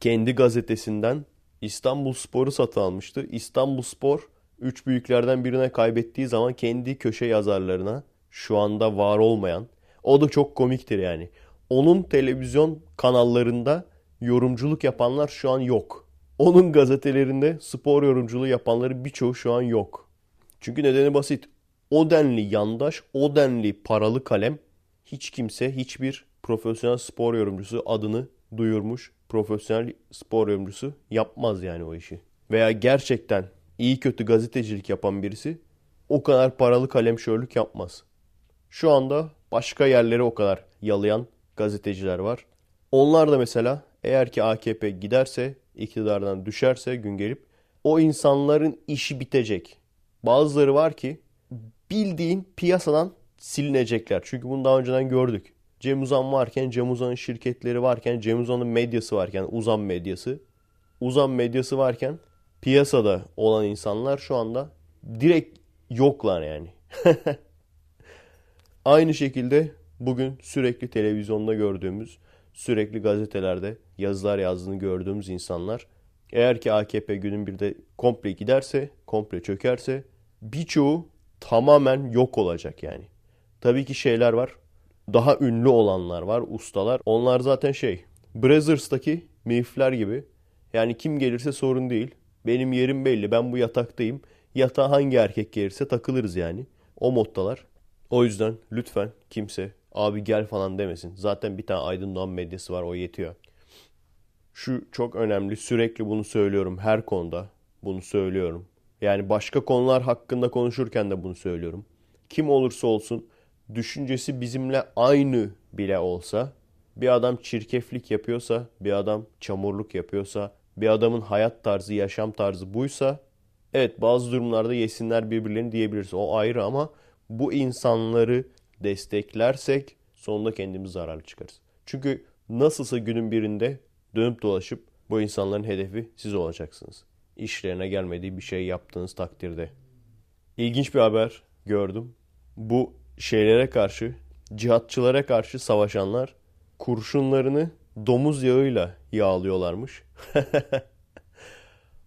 Kendi gazetesinden İstanbul Spor'u satın almıştı. İstanbul Spor üç büyüklerden birine kaybettiği zaman kendi köşe yazarlarına şu anda var olmayan o da çok komiktir yani. Onun televizyon kanallarında yorumculuk yapanlar şu an yok. Onun gazetelerinde spor yorumculuğu yapanları birçoğu şu an yok. Çünkü nedeni basit. O denli yandaş, o denli paralı kalem hiç kimse, hiçbir profesyonel spor yorumcusu adını duyurmuş profesyonel spor yorumcusu yapmaz yani o işi. Veya gerçekten iyi kötü gazetecilik yapan birisi o kadar paralı kalem şörlük yapmaz. Şu anda başka yerlere o kadar yalayan gazeteciler var. Onlar da mesela eğer ki AKP giderse, iktidardan düşerse gün gelip o insanların işi bitecek. Bazıları var ki bildiğin piyasadan silinecekler. Çünkü bunu daha önceden gördük. Cem Uzan varken, Cem Uzan'ın şirketleri varken, Cem Uzan'ın medyası varken, Uzan medyası. Uzan medyası varken piyasada olan insanlar şu anda direkt yoklar yani. Aynı şekilde bugün sürekli televizyonda gördüğümüz, sürekli gazetelerde yazılar yazdığını gördüğümüz insanlar eğer ki AKP günün bir de komple giderse, komple çökerse birçoğu tamamen yok olacak yani. Tabii ki şeyler var. Daha ünlü olanlar var, ustalar. Onlar zaten şey, Brazzers'taki mifler gibi. Yani kim gelirse sorun değil. Benim yerim belli. Ben bu yataktayım. Yatağa hangi erkek gelirse takılırız yani. O moddalar. O yüzden lütfen kimse abi gel falan demesin. Zaten bir tane Aydın Doğan medyası var o yetiyor. Şu çok önemli. Sürekli bunu söylüyorum her konuda. Bunu söylüyorum. Yani başka konular hakkında konuşurken de bunu söylüyorum. Kim olursa olsun düşüncesi bizimle aynı bile olsa bir adam çirkeflik yapıyorsa, bir adam çamurluk yapıyorsa, bir adamın hayat tarzı, yaşam tarzı buysa evet bazı durumlarda yesinler birbirlerini diyebiliriz. O ayrı ama bu insanları desteklersek sonunda kendimiz zararlı çıkarız. Çünkü nasılsa günün birinde dönüp dolaşıp bu insanların hedefi siz olacaksınız. İşlerine gelmediği bir şey yaptığınız takdirde. İlginç bir haber gördüm. Bu şeylere karşı, cihatçılara karşı savaşanlar kurşunlarını domuz yağıyla yağlıyorlarmış.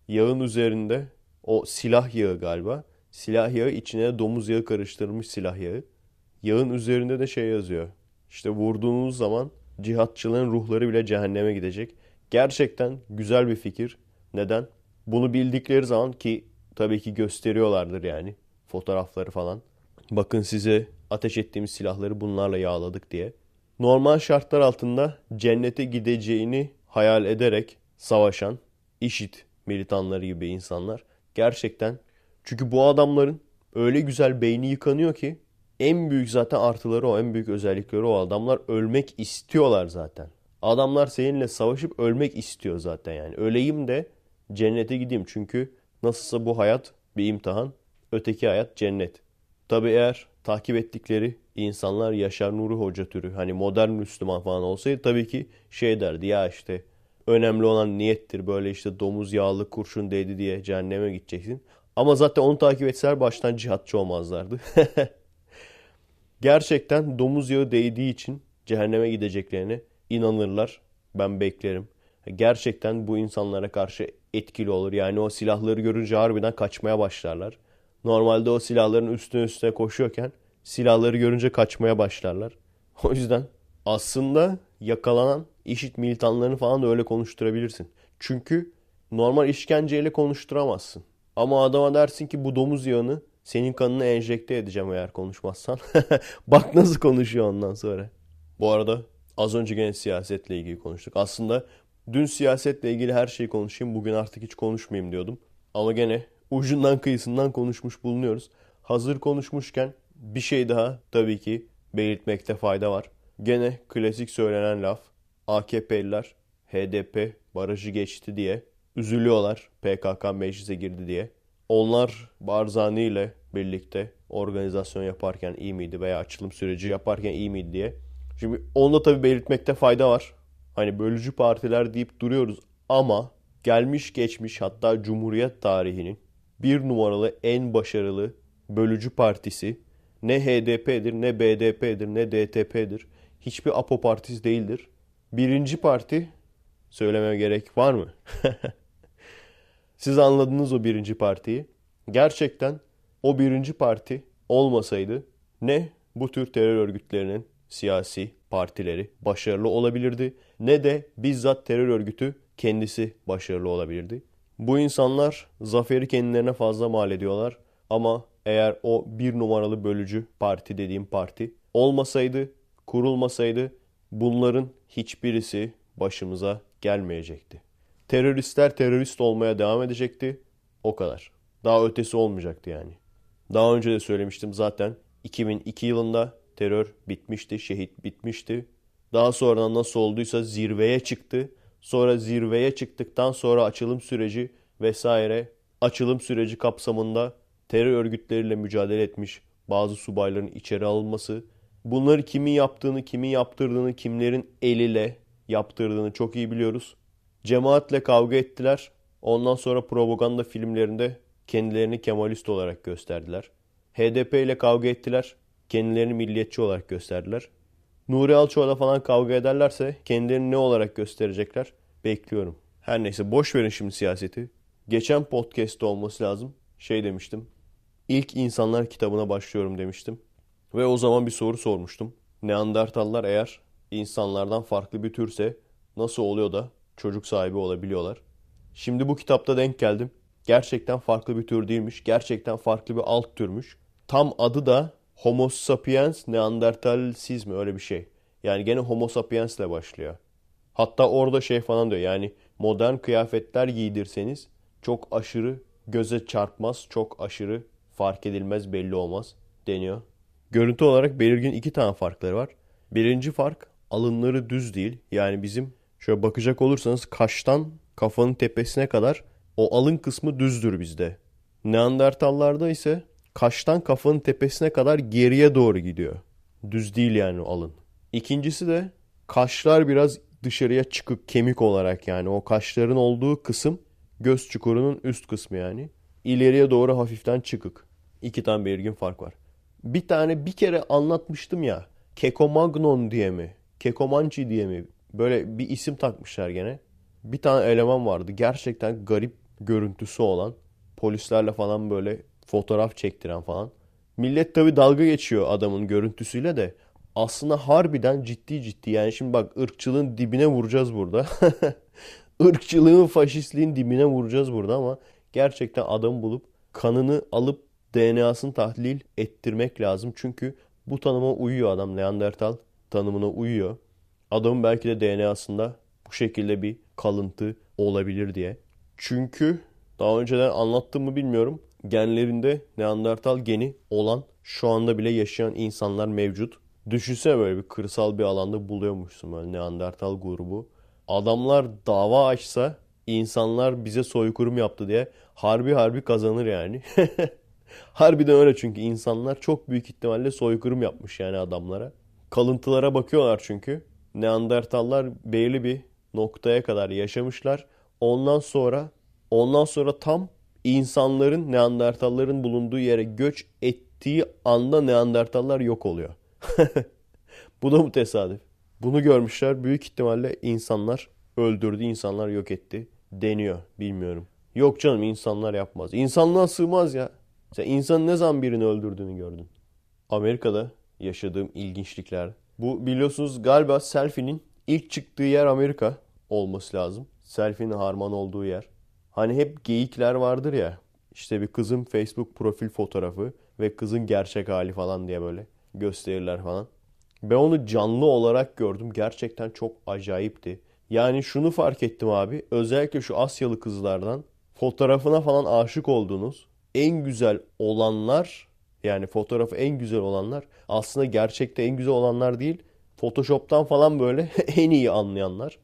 Yağın üzerinde o silah yağı galiba. Silah yağı içine domuz yağı karıştırılmış silah yağı. Yağın üzerinde de şey yazıyor. İşte vurduğunuz zaman cihatçıların ruhları bile cehenneme gidecek. Gerçekten güzel bir fikir. Neden? Bunu bildikleri zaman ki tabii ki gösteriyorlardır yani fotoğrafları falan. Bakın size ateş ettiğimiz silahları bunlarla yağladık diye. Normal şartlar altında cennete gideceğini hayal ederek savaşan işit militanları gibi insanlar gerçekten çünkü bu adamların öyle güzel beyni yıkanıyor ki en büyük zaten artıları o, en büyük özellikleri o. Adamlar ölmek istiyorlar zaten. Adamlar seninle savaşıp ölmek istiyor zaten yani. Öleyim de cennete gideyim. Çünkü nasılsa bu hayat bir imtihan. Öteki hayat cennet. Tabi eğer takip ettikleri insanlar Yaşar Nuri Hoca türü hani modern Müslüman falan olsaydı tabii ki şey derdi ya işte önemli olan niyettir böyle işte domuz yağlı kurşun değdi diye cehenneme gideceksin. Ama zaten onu takip etseler baştan cihatçı olmazlardı. Gerçekten domuz yağı değdiği için cehenneme gideceklerine inanırlar. Ben beklerim. Gerçekten bu insanlara karşı etkili olur. Yani o silahları görünce harbiden kaçmaya başlarlar. Normalde o silahların üstüne üstüne koşuyorken silahları görünce kaçmaya başlarlar. O yüzden aslında yakalanan işit militanlarını falan da öyle konuşturabilirsin. Çünkü normal işkenceyle konuşturamazsın. Ama adama dersin ki bu domuz yağını senin kanını enjekte edeceğim eğer konuşmazsan. Bak nasıl konuşuyor ondan sonra. Bu arada az önce gene siyasetle ilgili konuştuk. Aslında dün siyasetle ilgili her şeyi konuşayım. Bugün artık hiç konuşmayayım diyordum. Ama gene ucundan kıyısından konuşmuş bulunuyoruz. Hazır konuşmuşken bir şey daha tabii ki belirtmekte fayda var. Gene klasik söylenen laf AKP'liler HDP barajı geçti diye üzülüyorlar PKK meclise girdi diye. Onlar Barzani ile birlikte organizasyon yaparken iyi miydi veya açılım süreci yaparken iyi miydi diye. Şimdi onu da tabii belirtmekte fayda var. Hani bölücü partiler deyip duruyoruz ama gelmiş geçmiş hatta Cumhuriyet tarihinin bir numaralı en başarılı bölücü partisi ne HDP'dir, ne BDP'dir, ne DTP'dir. Hiçbir APO partisi değildir. Birinci parti söylememe gerek var mı? Siz anladınız o birinci partiyi. Gerçekten o birinci parti olmasaydı ne bu tür terör örgütlerinin siyasi partileri başarılı olabilirdi ne de bizzat terör örgütü kendisi başarılı olabilirdi. Bu insanlar zaferi kendilerine fazla mal ediyorlar ama eğer o bir numaralı bölücü parti dediğim parti olmasaydı, kurulmasaydı bunların hiçbirisi başımıza gelmeyecekti. Teröristler terörist olmaya devam edecekti. O kadar. Daha ötesi olmayacaktı yani. Daha önce de söylemiştim zaten 2002 yılında terör bitmişti, şehit bitmişti. Daha sonra nasıl olduysa zirveye çıktı. Sonra zirveye çıktıktan sonra açılım süreci vesaire açılım süreci kapsamında terör örgütleriyle mücadele etmiş bazı subayların içeri alınması, bunları kimin yaptığını, kimin yaptırdığını, kimlerin eliyle yaptırdığını çok iyi biliyoruz. Cemaatle kavga ettiler. Ondan sonra propaganda filmlerinde kendilerini Kemalist olarak gösterdiler. HDP ile kavga ettiler. Kendilerini milliyetçi olarak gösterdiler. Nuri Alço'yla falan kavga ederlerse kendilerini ne olarak gösterecekler? Bekliyorum. Her neyse boş verin şimdi siyaseti. Geçen podcast'te olması lazım. Şey demiştim. İlk insanlar kitabına başlıyorum demiştim. Ve o zaman bir soru sormuştum. Neandertallar eğer insanlardan farklı bir türse nasıl oluyor da çocuk sahibi olabiliyorlar? Şimdi bu kitapta denk geldim. Gerçekten farklı bir tür değilmiş. Gerçekten farklı bir alt türmüş. Tam adı da Homo sapiens neandertalsiz mi öyle bir şey. Yani gene Homo sapiens ile başlıyor. Hatta orada şey falan diyor yani modern kıyafetler giydirseniz çok aşırı göze çarpmaz, çok aşırı fark edilmez belli olmaz deniyor. Görüntü olarak belirgin iki tane farkları var. Birinci fark alınları düz değil. Yani bizim şöyle bakacak olursanız kaştan kafanın tepesine kadar o alın kısmı düzdür bizde. Neandertallarda ise kaştan kafanın tepesine kadar geriye doğru gidiyor. Düz değil yani alın. İkincisi de kaşlar biraz dışarıya çıkık kemik olarak yani o kaşların olduğu kısım göz çukurunun üst kısmı yani. İleriye doğru hafiften çıkık. İki tane belirgin fark var. Bir tane bir kere anlatmıştım ya. Kekomagnon diye mi? Kekomanci diye mi? Böyle bir isim takmışlar gene. Bir tane eleman vardı. Gerçekten garip görüntüsü olan. Polislerle falan böyle fotoğraf çektiren falan. Millet tabi dalga geçiyor adamın görüntüsüyle de. Aslında harbiden ciddi ciddi. Yani şimdi bak ırkçılığın dibine vuracağız burada. ırkçılığın faşistliğin dibine vuracağız burada ama gerçekten adam bulup kanını alıp DNA'sını tahlil ettirmek lazım. Çünkü bu tanıma uyuyor adam. Neandertal tanımına uyuyor. Adamın belki de DNA'sında bu şekilde bir kalıntı olabilir diye. Çünkü daha önceden anlattım mı bilmiyorum. Genlerinde Neandertal geni olan şu anda bile yaşayan insanlar mevcut. Düşünsene böyle bir kırsal bir alanda buluyormuşsun böyle Neandertal grubu. Adamlar dava açsa insanlar bize soykırım yaptı diye harbi harbi kazanır yani. Harbiden öyle çünkü insanlar çok büyük ihtimalle soykırım yapmış yani adamlara. Kalıntılara bakıyorlar çünkü. Neandertallar belirli bir noktaya kadar yaşamışlar. Ondan sonra ondan sonra tam insanların Neandertalların bulunduğu yere göç ettiği anda Neandertallar yok oluyor. Bu da mı tesadüf? Bunu görmüşler. Büyük ihtimalle insanlar öldürdü, insanlar yok etti deniyor. Bilmiyorum. Yok canım insanlar yapmaz. İnsanlığa sığmaz ya. Sen insanın ne zaman birini öldürdüğünü gördün. Amerika'da yaşadığım ilginçlikler. Bu biliyorsunuz galiba selfie'nin ilk çıktığı yer Amerika olması lazım. Selfie'nin harman olduğu yer. Hani hep geyikler vardır ya. İşte bir kızın Facebook profil fotoğrafı ve kızın gerçek hali falan diye böyle gösterirler falan. Ben onu canlı olarak gördüm. Gerçekten çok acayipti. Yani şunu fark ettim abi. Özellikle şu Asyalı kızlardan fotoğrafına falan aşık olduğunuz en güzel olanlar yani fotoğrafı en güzel olanlar aslında gerçekte en güzel olanlar değil. Photoshop'tan falan böyle en iyi anlayanlar.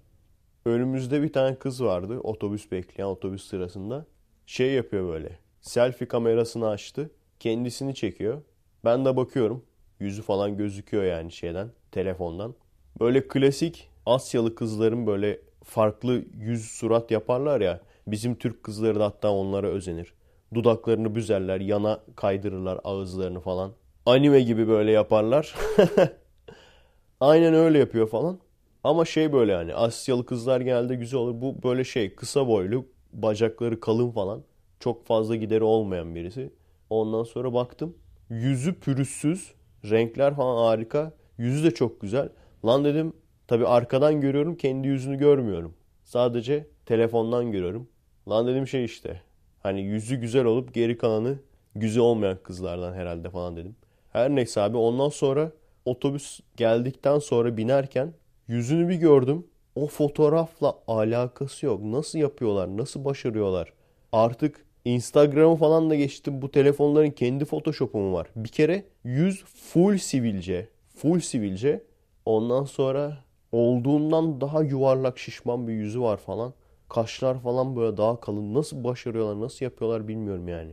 Önümüzde bir tane kız vardı otobüs bekleyen otobüs sırasında. Şey yapıyor böyle. Selfie kamerasını açtı. Kendisini çekiyor. Ben de bakıyorum. Yüzü falan gözüküyor yani şeyden, telefondan. Böyle klasik Asyalı kızların böyle farklı yüz surat yaparlar ya. Bizim Türk kızları da hatta onlara özenir. Dudaklarını büzerler, yana kaydırırlar ağızlarını falan. Anime gibi böyle yaparlar. Aynen öyle yapıyor falan. Ama şey böyle yani Asyalı kızlar genelde güzel olur. Bu böyle şey kısa boylu, bacakları kalın falan. Çok fazla gideri olmayan birisi. Ondan sonra baktım. Yüzü pürüzsüz. Renkler falan harika. Yüzü de çok güzel. Lan dedim tabi arkadan görüyorum kendi yüzünü görmüyorum. Sadece telefondan görüyorum. Lan dedim şey işte. Hani yüzü güzel olup geri kalanı güzel olmayan kızlardan herhalde falan dedim. Her neyse abi ondan sonra otobüs geldikten sonra binerken yüzünü bir gördüm. O fotoğrafla alakası yok. Nasıl yapıyorlar? Nasıl başarıyorlar? Artık Instagram'ı falan da geçtim. Bu telefonların kendi Photoshop'u mu var? Bir kere yüz full sivilce. Full sivilce. Ondan sonra olduğundan daha yuvarlak şişman bir yüzü var falan. Kaşlar falan böyle daha kalın. Nasıl başarıyorlar, nasıl yapıyorlar bilmiyorum yani.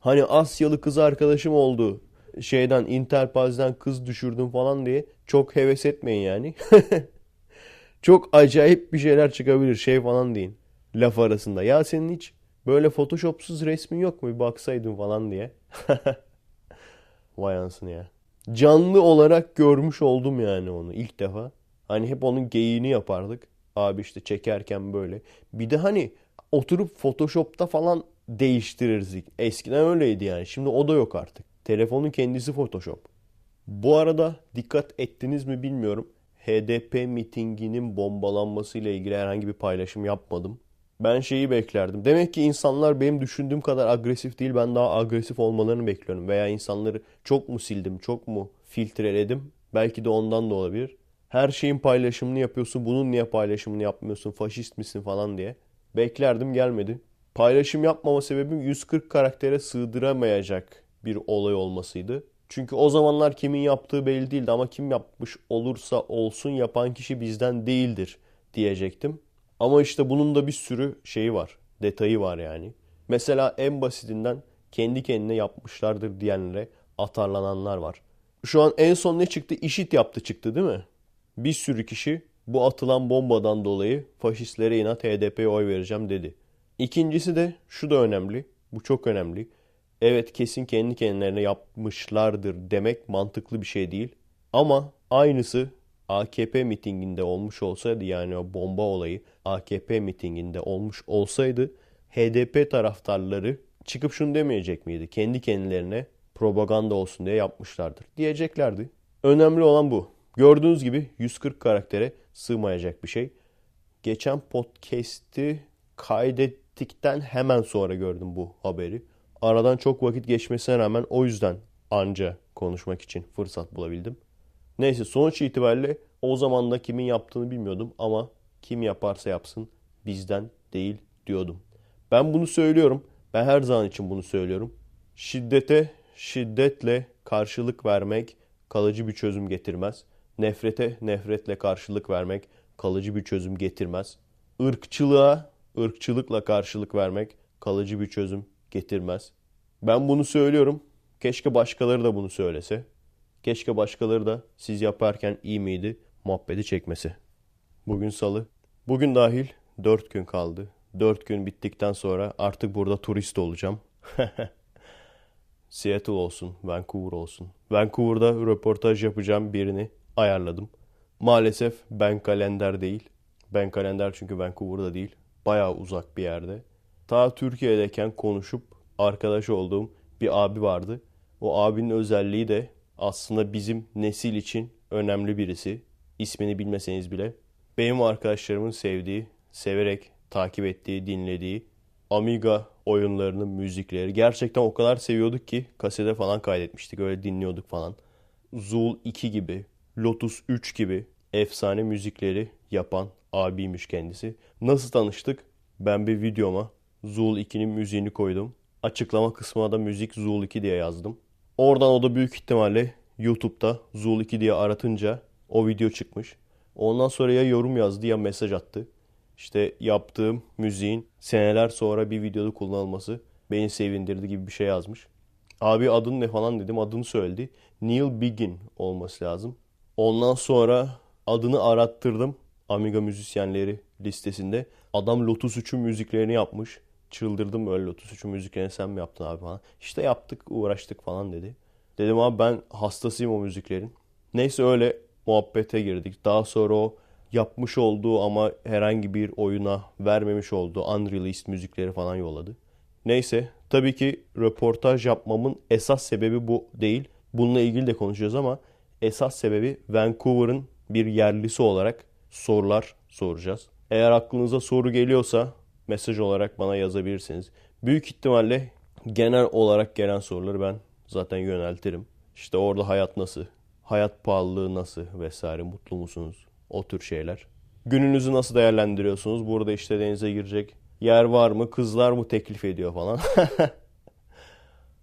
Hani Asyalı kız arkadaşım oldu. Şeyden Interpaz'dan kız düşürdüm falan diye çok heves etmeyin yani. çok acayip bir şeyler çıkabilir şey falan deyin. Laf arasında. Ya senin hiç böyle photoshopsuz resmin yok mu bir baksaydın falan diye. Vay ansın ya. Canlı olarak görmüş oldum yani onu ilk defa. Hani hep onun geyiğini yapardık. Abi işte çekerken böyle. Bir de hani oturup Photoshop'ta falan değiştirirdik. Eskiden öyleydi yani. Şimdi o da yok artık. Telefonun kendisi Photoshop. Bu arada dikkat ettiniz mi bilmiyorum. HDP mitinginin bombalanmasıyla ilgili herhangi bir paylaşım yapmadım. Ben şeyi beklerdim. Demek ki insanlar benim düşündüğüm kadar agresif değil. Ben daha agresif olmalarını bekliyorum. Veya insanları çok mu sildim, çok mu filtreledim? Belki de ondan da olabilir. Her şeyin paylaşımını yapıyorsun. Bunun niye paylaşımını yapmıyorsun? Faşist misin falan diye. Beklerdim gelmedi. Paylaşım yapmama sebebim 140 karaktere sığdıramayacak bir olay olmasıydı. Çünkü o zamanlar kimin yaptığı belli değildi ama kim yapmış olursa olsun yapan kişi bizden değildir diyecektim. Ama işte bunun da bir sürü şeyi var. Detayı var yani. Mesela en basitinden kendi kendine yapmışlardır diyenlere atarlananlar var. Şu an en son ne çıktı? İşit yaptı çıktı değil mi? Bir sürü kişi bu atılan bombadan dolayı faşistlere inat HDP'ye oy vereceğim dedi. İkincisi de şu da önemli. Bu çok önemli. Evet kesin kendi kendilerine yapmışlardır demek mantıklı bir şey değil. Ama aynısı AKP mitinginde olmuş olsaydı yani o bomba olayı AKP mitinginde olmuş olsaydı HDP taraftarları çıkıp şunu demeyecek miydi? Kendi kendilerine propaganda olsun diye yapmışlardır diyeceklerdi. Önemli olan bu. Gördüğünüz gibi 140 karaktere sığmayacak bir şey. Geçen podcast'i kaydettikten hemen sonra gördüm bu haberi. Aradan çok vakit geçmesine rağmen o yüzden anca konuşmak için fırsat bulabildim. Neyse sonuç itibariyle o zaman da kimin yaptığını bilmiyordum ama kim yaparsa yapsın bizden değil diyordum. Ben bunu söylüyorum. Ben her zaman için bunu söylüyorum. Şiddete şiddetle karşılık vermek kalıcı bir çözüm getirmez. Nefrete nefretle karşılık vermek kalıcı bir çözüm getirmez. Irkçılığa ırkçılıkla karşılık vermek kalıcı bir çözüm getirmez. Ben bunu söylüyorum. Keşke başkaları da bunu söylese. Keşke başkaları da siz yaparken iyi miydi muhabbeti çekmesi. Bugün salı. Bugün dahil 4 gün kaldı. 4 gün bittikten sonra artık burada turist olacağım. Seattle olsun, Vancouver olsun. Vancouver'da röportaj yapacağım birini ayarladım. Maalesef Ben Kalender değil. Ben Kalender çünkü Vancouver'da değil. Bayağı uzak bir yerde. Ta Türkiye'deyken konuşup arkadaş olduğum bir abi vardı. O abinin özelliği de aslında bizim nesil için önemli birisi. İsmini bilmeseniz bile. Benim arkadaşlarımın sevdiği, severek takip ettiği, dinlediği Amiga oyunlarının müzikleri. Gerçekten o kadar seviyorduk ki kasete falan kaydetmiştik. Öyle dinliyorduk falan. Zul 2 gibi, Lotus 3 gibi efsane müzikleri yapan abiymiş kendisi. Nasıl tanıştık? Ben bir videoma Zul 2'nin müziğini koydum. Açıklama kısmına da müzik Zul 2 diye yazdım. Oradan o da büyük ihtimalle YouTube'da Zul 2 diye aratınca o video çıkmış. Ondan sonra ya yorum yazdı ya mesaj attı. İşte yaptığım müziğin seneler sonra bir videoda kullanılması beni sevindirdi gibi bir şey yazmış. Abi adın ne falan dedim adını söyledi. Neil Biggin olması lazım. Ondan sonra adını arattırdım. Amiga müzisyenleri listesinde. Adam Lotus 3'ün müziklerini yapmış. Çıldırdım Lotus 3'ün müziklerini sen mi yaptın abi falan. İşte yaptık uğraştık falan dedi. Dedim abi ben hastasıyım o müziklerin. Neyse öyle muhabbete girdik. Daha sonra o yapmış olduğu ama herhangi bir oyuna vermemiş olduğu unreleased müzikleri falan yolladı. Neyse tabii ki röportaj yapmamın esas sebebi bu değil. Bununla ilgili de konuşacağız ama esas sebebi Vancouver'ın bir yerlisi olarak sorular soracağız. Eğer aklınıza soru geliyorsa mesaj olarak bana yazabilirsiniz. Büyük ihtimalle genel olarak gelen soruları ben zaten yöneltirim. İşte orada hayat nasıl? Hayat pahalılığı nasıl vesaire mutlu musunuz? O tür şeyler. Gününüzü nasıl değerlendiriyorsunuz? Burada işte denize girecek yer var mı? Kızlar mı teklif ediyor falan.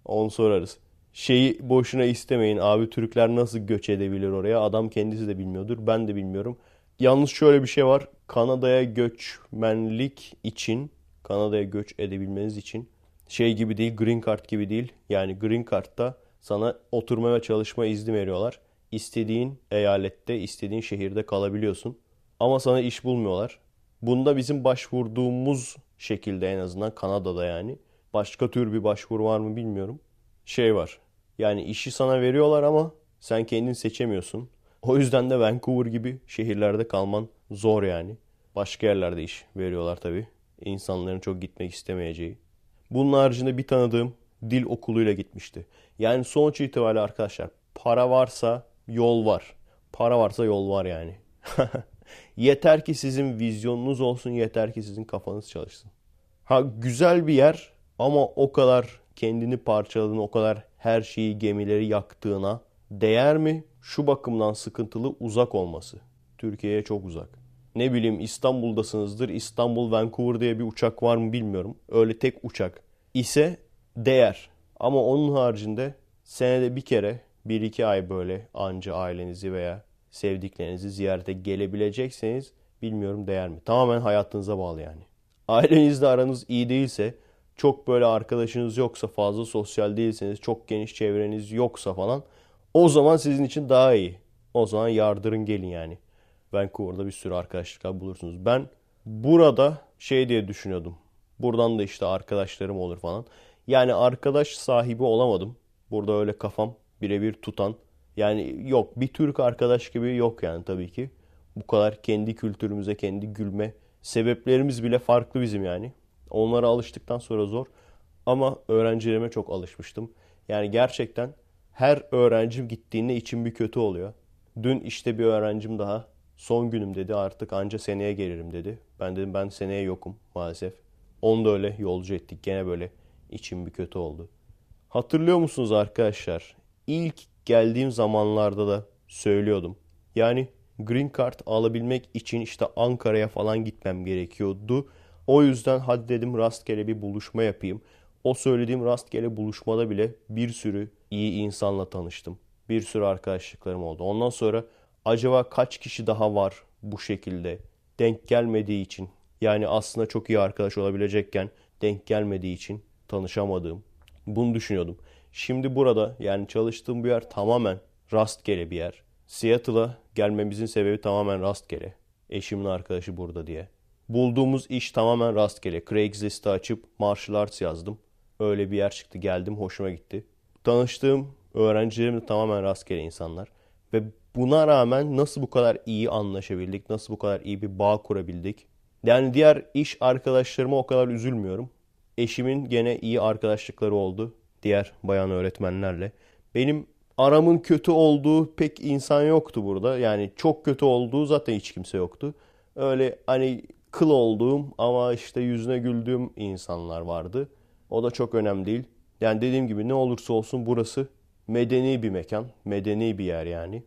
Onu sorarız. Şeyi boşuna istemeyin. Abi Türkler nasıl göç edebilir oraya? Adam kendisi de bilmiyordur. Ben de bilmiyorum. Yalnız şöyle bir şey var. Kanada'ya göçmenlik için, Kanada'ya göç edebilmeniz için şey gibi değil, green card gibi değil. Yani green card'ta sana oturma ve çalışma izni veriyorlar. İstediğin eyalette, istediğin şehirde kalabiliyorsun. Ama sana iş bulmuyorlar. Bunda bizim başvurduğumuz şekilde en azından Kanada'da yani. Başka tür bir başvuru var mı bilmiyorum. Şey var. Yani işi sana veriyorlar ama sen kendin seçemiyorsun. O yüzden de Vancouver gibi şehirlerde kalman zor yani. Başka yerlerde iş veriyorlar tabii. İnsanların çok gitmek istemeyeceği. Bunun haricinde bir tanıdığım dil okuluyla gitmişti. Yani sonuç itibariyle arkadaşlar para varsa yol var. Para varsa yol var yani. yeter ki sizin vizyonunuz olsun, yeter ki sizin kafanız çalışsın. Ha güzel bir yer ama o kadar kendini parçaladığını, o kadar her şeyi gemileri yaktığına değer mi? Şu bakımdan sıkıntılı uzak olması. Türkiye'ye çok uzak. Ne bileyim İstanbul'dasınızdır. İstanbul Vancouver diye bir uçak var mı bilmiyorum. Öyle tek uçak ise değer. Ama onun haricinde senede bir kere bir iki ay böyle anca ailenizi veya sevdiklerinizi ziyarete gelebilecekseniz bilmiyorum değer mi? Tamamen hayatınıza bağlı yani. Ailenizle aranız iyi değilse, çok böyle arkadaşınız yoksa, fazla sosyal değilseniz, çok geniş çevreniz yoksa falan o zaman sizin için daha iyi. O zaman yardırın gelin yani. Vancouver'da bir sürü arkadaşlıklar bulursunuz. Ben burada şey diye düşünüyordum. Buradan da işte arkadaşlarım olur falan. Yani arkadaş sahibi olamadım. Burada öyle kafam birebir tutan. Yani yok bir Türk arkadaş gibi yok yani tabii ki. Bu kadar kendi kültürümüze, kendi gülme sebeplerimiz bile farklı bizim yani. Onlara alıştıktan sonra zor. Ama öğrencilerime çok alışmıştım. Yani gerçekten her öğrencim gittiğinde içim bir kötü oluyor. Dün işte bir öğrencim daha son günüm dedi artık anca seneye gelirim dedi. Ben dedim ben seneye yokum maalesef. Onu da öyle yolcu ettik gene böyle içim bir kötü oldu. Hatırlıyor musunuz arkadaşlar? İlk geldiğim zamanlarda da söylüyordum. Yani Green Card alabilmek için işte Ankara'ya falan gitmem gerekiyordu. O yüzden hadi dedim rastgele bir buluşma yapayım. O söylediğim rastgele buluşmada bile bir sürü iyi insanla tanıştım. Bir sürü arkadaşlıklarım oldu. Ondan sonra acaba kaç kişi daha var bu şekilde denk gelmediği için yani aslında çok iyi arkadaş olabilecekken denk gelmediği için tanışamadığım Bunu düşünüyordum. Şimdi burada yani çalıştığım bir yer tamamen rastgele bir yer. Seattle'a gelmemizin sebebi tamamen rastgele. Eşimin arkadaşı burada diye. Bulduğumuz iş tamamen rastgele. Craigslist'i açıp martial arts yazdım. Öyle bir yer çıktı. Geldim hoşuma gitti. Tanıştığım öğrencilerim de tamamen rastgele insanlar. Ve buna rağmen nasıl bu kadar iyi anlaşabildik? Nasıl bu kadar iyi bir bağ kurabildik? Yani diğer iş arkadaşlarıma o kadar üzülmüyorum. Eşimin gene iyi arkadaşlıkları oldu. Diğer bayan öğretmenlerle. Benim aramın kötü olduğu pek insan yoktu burada. Yani çok kötü olduğu zaten hiç kimse yoktu. Öyle hani kıl olduğum ama işte yüzüne güldüğüm insanlar vardı. O da çok önemli değil. Yani dediğim gibi ne olursa olsun burası medeni bir mekan. Medeni bir yer yani.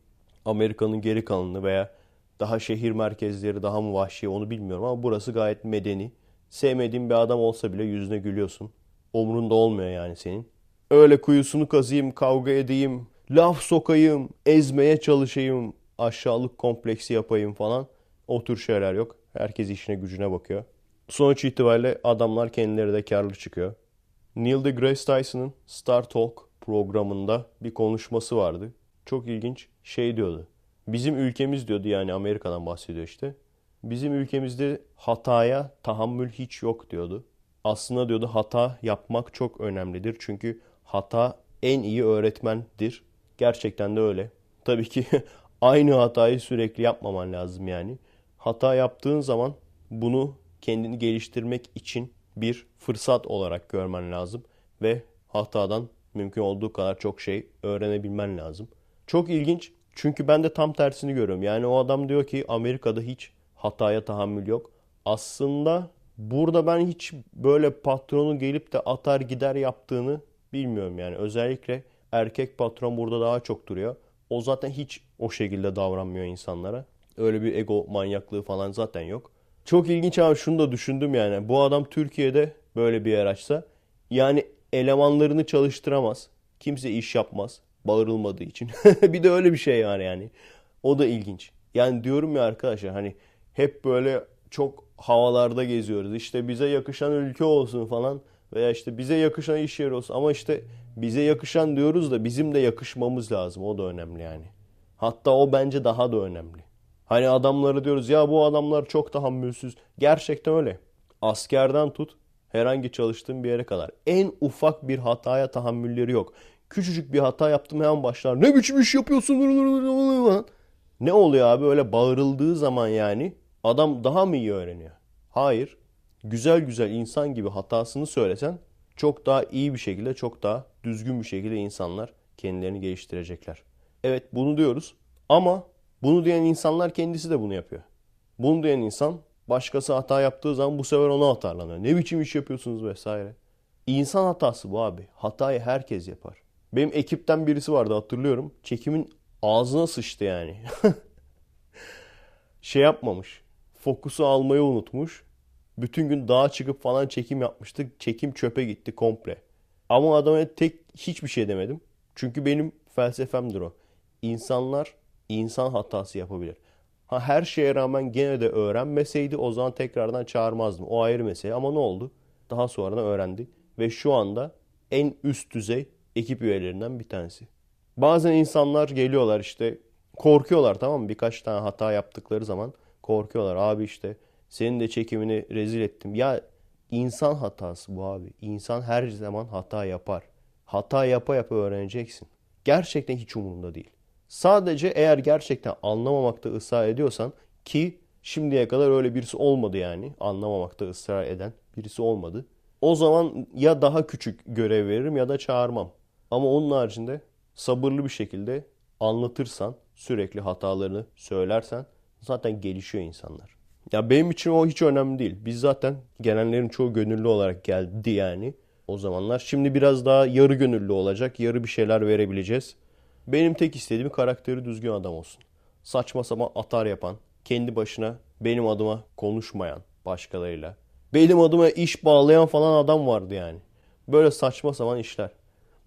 Amerika'nın geri kalanını veya daha şehir merkezleri daha mı vahşi onu bilmiyorum ama burası gayet medeni. Sevmediğin bir adam olsa bile yüzüne gülüyorsun. Umrunda olmuyor yani senin. Öyle kuyusunu kazıyım, kavga edeyim, laf sokayım, ezmeye çalışayım, aşağılık kompleksi yapayım falan. O tür şeyler yok. Herkes işine gücüne bakıyor. Sonuç itibariyle adamlar kendileri de karlı çıkıyor. Neil deGrasse Tyson'ın Star Talk programında bir konuşması vardı. Çok ilginç şey diyordu. Bizim ülkemiz diyordu yani Amerika'dan bahsediyor işte. Bizim ülkemizde hataya tahammül hiç yok diyordu. Aslında diyordu hata yapmak çok önemlidir. Çünkü hata en iyi öğretmendir. Gerçekten de öyle. Tabii ki aynı hatayı sürekli yapmaman lazım yani. Hata yaptığın zaman bunu kendini geliştirmek için bir fırsat olarak görmen lazım ve hatadan mümkün olduğu kadar çok şey öğrenebilmen lazım. Çok ilginç çünkü ben de tam tersini görüyorum. Yani o adam diyor ki Amerika'da hiç hataya tahammül yok. Aslında burada ben hiç böyle patronu gelip de atar gider yaptığını bilmiyorum yani. Özellikle erkek patron burada daha çok duruyor. O zaten hiç o şekilde davranmıyor insanlara. Öyle bir ego manyaklığı falan zaten yok. Çok ilginç abi şunu da düşündüm yani. Bu adam Türkiye'de böyle bir yer açsa yani elemanlarını çalıştıramaz. Kimse iş yapmaz. Bağırılmadığı için. bir de öyle bir şey var yani. O da ilginç. Yani diyorum ya arkadaşlar hani hep böyle çok havalarda geziyoruz. İşte bize yakışan ülke olsun falan veya işte bize yakışan iş yeri olsun. Ama işte bize yakışan diyoruz da bizim de yakışmamız lazım. O da önemli yani. Hatta o bence daha da önemli. Hani adamları diyoruz ya bu adamlar çok tahammülsüz. Gerçekten öyle. Askerden tut herhangi çalıştığım bir yere kadar. En ufak bir hataya tahammülleri yok. Küçücük bir hata yaptım hemen başlar. Ne biçim iş yapıyorsun? Ne oluyor abi öyle bağırıldığı zaman yani adam daha mı iyi öğreniyor? Hayır. Güzel güzel insan gibi hatasını söylesen çok daha iyi bir şekilde, çok daha düzgün bir şekilde insanlar kendilerini geliştirecekler. Evet bunu diyoruz ama bunu diyen insanlar kendisi de bunu yapıyor. Bunu diyen insan başkası hata yaptığı zaman bu sefer ona atarlanıyor. Ne biçim iş yapıyorsunuz vesaire. İnsan hatası bu abi. Hatayı herkes yapar. Benim ekipten birisi vardı hatırlıyorum. Çekimin ağzına sıçtı yani. şey yapmamış. Fokusu almayı unutmuş. Bütün gün dağa çıkıp falan çekim yapmıştık. Çekim çöpe gitti komple. Ama adama tek hiçbir şey demedim. Çünkü benim felsefemdir o. İnsanlar insan hatası yapabilir. Ha her şeye rağmen gene de öğrenmeseydi o zaman tekrardan çağırmazdım. O ayrı mesele ama ne oldu? Daha sonra öğrendi ve şu anda en üst düzey ekip üyelerinden bir tanesi. Bazen insanlar geliyorlar işte korkuyorlar tamam mı? Birkaç tane hata yaptıkları zaman korkuyorlar. Abi işte senin de çekimini rezil ettim. Ya insan hatası bu abi. İnsan her zaman hata yapar. Hata yapa yapa öğreneceksin. Gerçekten hiç umurumda değil. Sadece eğer gerçekten anlamamakta ısrar ediyorsan ki şimdiye kadar öyle birisi olmadı yani. Anlamamakta ısrar eden birisi olmadı. O zaman ya daha küçük görev veririm ya da çağırmam. Ama onun haricinde sabırlı bir şekilde anlatırsan, sürekli hatalarını söylersen zaten gelişiyor insanlar. Ya benim için o hiç önemli değil. Biz zaten gelenlerin çoğu gönüllü olarak geldi yani o zamanlar. Şimdi biraz daha yarı gönüllü olacak. Yarı bir şeyler verebileceğiz. Benim tek istediğim karakteri düzgün adam olsun. Saçma sapan atar yapan, kendi başına benim adıma konuşmayan başkalarıyla. Benim adıma iş bağlayan falan adam vardı yani. Böyle saçma sapan işler.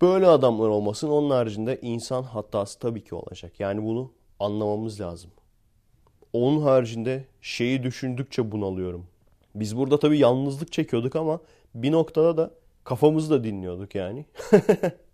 Böyle adamlar olmasın. Onun haricinde insan hatası tabii ki olacak. Yani bunu anlamamız lazım. Onun haricinde şeyi düşündükçe bunalıyorum. Biz burada tabii yalnızlık çekiyorduk ama bir noktada da Kafamızı da dinliyorduk yani.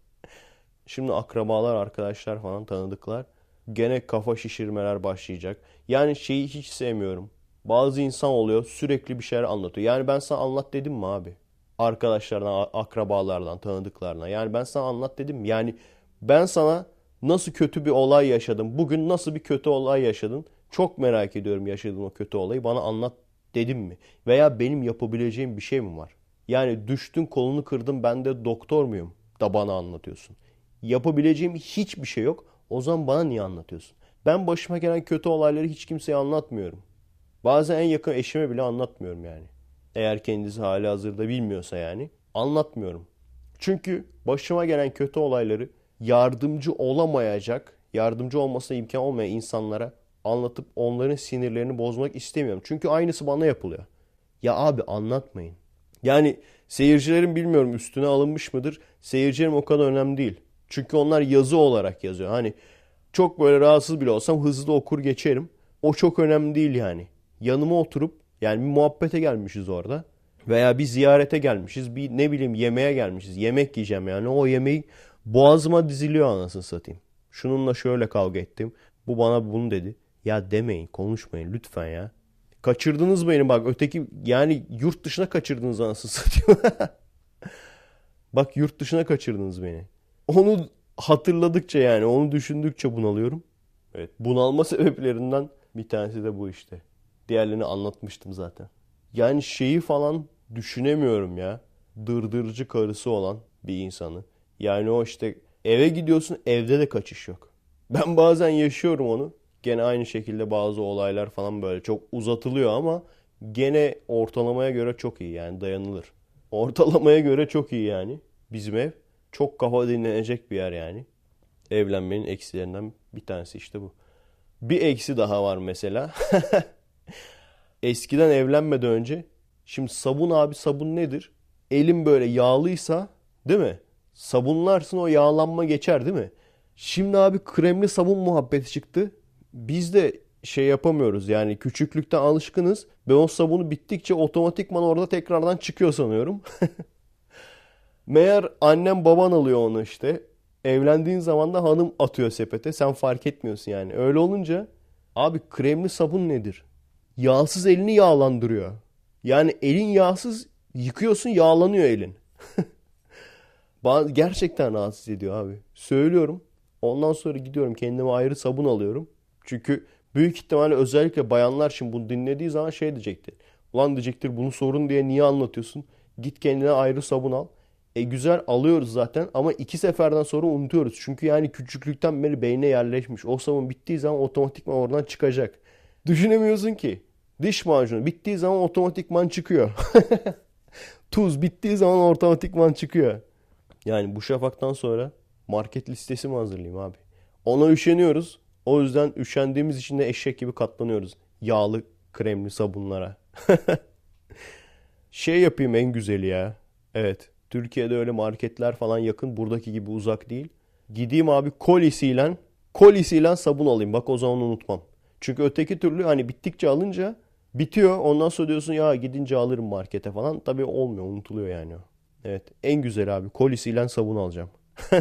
Şimdi akrabalar, arkadaşlar falan tanıdıklar. Gene kafa şişirmeler başlayacak. Yani şeyi hiç sevmiyorum. Bazı insan oluyor sürekli bir şeyler anlatıyor. Yani ben sana anlat dedim mi abi? Arkadaşlarına, akrabalardan, tanıdıklarına. Yani ben sana anlat dedim mi? Yani ben sana nasıl kötü bir olay yaşadım? Bugün nasıl bir kötü olay yaşadın? Çok merak ediyorum yaşadığın o kötü olayı. Bana anlat dedim mi? Veya benim yapabileceğim bir şey mi var? Yani düştün kolunu kırdın ben de doktor muyum da bana anlatıyorsun. Yapabileceğim hiçbir şey yok. O zaman bana niye anlatıyorsun? Ben başıma gelen kötü olayları hiç kimseye anlatmıyorum. Bazen en yakın eşime bile anlatmıyorum yani. Eğer kendisi hali hazırda bilmiyorsa yani anlatmıyorum. Çünkü başıma gelen kötü olayları yardımcı olamayacak, yardımcı olmasına imkan olmayan insanlara anlatıp onların sinirlerini bozmak istemiyorum. Çünkü aynısı bana yapılıyor. Ya abi anlatmayın. Yani seyircilerin bilmiyorum üstüne alınmış mıdır? Seyircilerim o kadar önemli değil. Çünkü onlar yazı olarak yazıyor. Hani çok böyle rahatsız bile olsam hızlı okur geçerim. O çok önemli değil yani. Yanıma oturup yani bir muhabbete gelmişiz orada. Veya bir ziyarete gelmişiz. Bir ne bileyim yemeğe gelmişiz. Yemek yiyeceğim yani. O yemeği boğazıma diziliyor anasını satayım. Şununla şöyle kavga ettim. Bu bana bunu dedi. Ya demeyin konuşmayın lütfen ya. Kaçırdınız beni bak öteki yani yurt dışına kaçırdınız anasını satayım. bak yurt dışına kaçırdınız beni. Onu hatırladıkça yani onu düşündükçe bunalıyorum. Evet bunalma sebeplerinden bir tanesi de bu işte. Diğerlerini anlatmıştım zaten. Yani şeyi falan düşünemiyorum ya. Dırdırıcı karısı olan bir insanı. Yani o işte eve gidiyorsun evde de kaçış yok. Ben bazen yaşıyorum onu. Gene aynı şekilde bazı olaylar falan böyle çok uzatılıyor ama gene ortalamaya göre çok iyi yani dayanılır. Ortalamaya göre çok iyi yani bizim ev. Çok kafa dinlenecek bir yer yani. Evlenmenin eksilerinden bir tanesi işte bu. Bir eksi daha var mesela. Eskiden evlenmeden önce şimdi sabun abi sabun nedir? Elim böyle yağlıysa değil mi? Sabunlarsın o yağlanma geçer değil mi? Şimdi abi kremli sabun muhabbeti çıktı. Biz de şey yapamıyoruz yani küçüklükten alışkınız. Ben o sabunu bittikçe otomatikman orada tekrardan çıkıyor sanıyorum. Meğer annem baban alıyor onu işte. Evlendiğin zaman da hanım atıyor sepete. Sen fark etmiyorsun yani. Öyle olunca abi kremli sabun nedir? Yağsız elini yağlandırıyor. Yani elin yağsız yıkıyorsun yağlanıyor elin. Gerçekten rahatsız ediyor abi. Söylüyorum. Ondan sonra gidiyorum kendime ayrı sabun alıyorum. Çünkü büyük ihtimalle özellikle bayanlar şimdi bunu dinlediği zaman şey diyecektir. Ulan diyecektir bunu sorun diye niye anlatıyorsun? Git kendine ayrı sabun al. E güzel alıyoruz zaten ama iki seferden sonra unutuyoruz. Çünkü yani küçüklükten beri beyne yerleşmiş. O sabun bittiği zaman otomatikman oradan çıkacak. Düşünemiyorsun ki. Diş macunu bittiği zaman otomatikman çıkıyor. Tuz bittiği zaman otomatikman çıkıyor. Yani bu şafaktan sonra market listesi mi hazırlayayım abi? Ona üşeniyoruz. O yüzden üşendiğimiz için de eşek gibi katlanıyoruz. Yağlı kremli sabunlara. şey yapayım en güzeli ya. Evet. Türkiye'de öyle marketler falan yakın. Buradaki gibi uzak değil. Gideyim abi kolisiyle kolisiyle sabun alayım. Bak o zaman unutmam. Çünkü öteki türlü hani bittikçe alınca bitiyor. Ondan sonra diyorsun ya gidince alırım markete falan. Tabii olmuyor. Unutuluyor yani. Evet. En güzel abi. Kolisiyle sabun alacağım.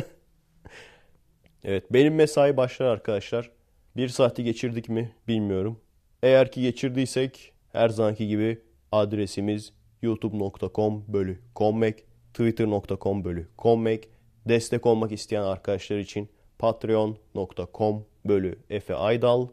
evet. Benim mesai başlar arkadaşlar. Bir saati geçirdik mi bilmiyorum. Eğer ki geçirdiysek her zamanki gibi adresimiz youtube.com bölü kommek twitter.com bölü kommek destek olmak isteyen arkadaşlar için patreon.com bölü Efe Aydal.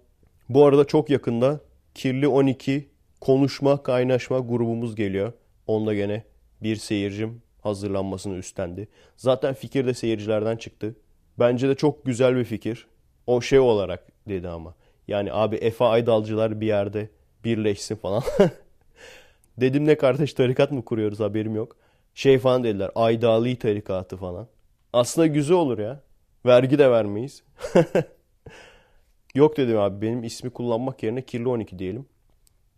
Bu arada çok yakında Kirli 12 konuşma kaynaşma grubumuz geliyor. Onda gene bir seyircim hazırlanmasını üstlendi. Zaten fikir de seyircilerden çıktı. Bence de çok güzel bir fikir. O şey olarak dedi ama. Yani abi Efe Aydalcılar bir yerde birleşsin falan. Dedim ne kardeş tarikat mı kuruyoruz haberim yok. Şey falan dediler Aydali tarikatı falan. Aslında güzel olur ya. Vergi de vermeyiz. yok dedim abi benim ismi kullanmak yerine Kirli 12 diyelim.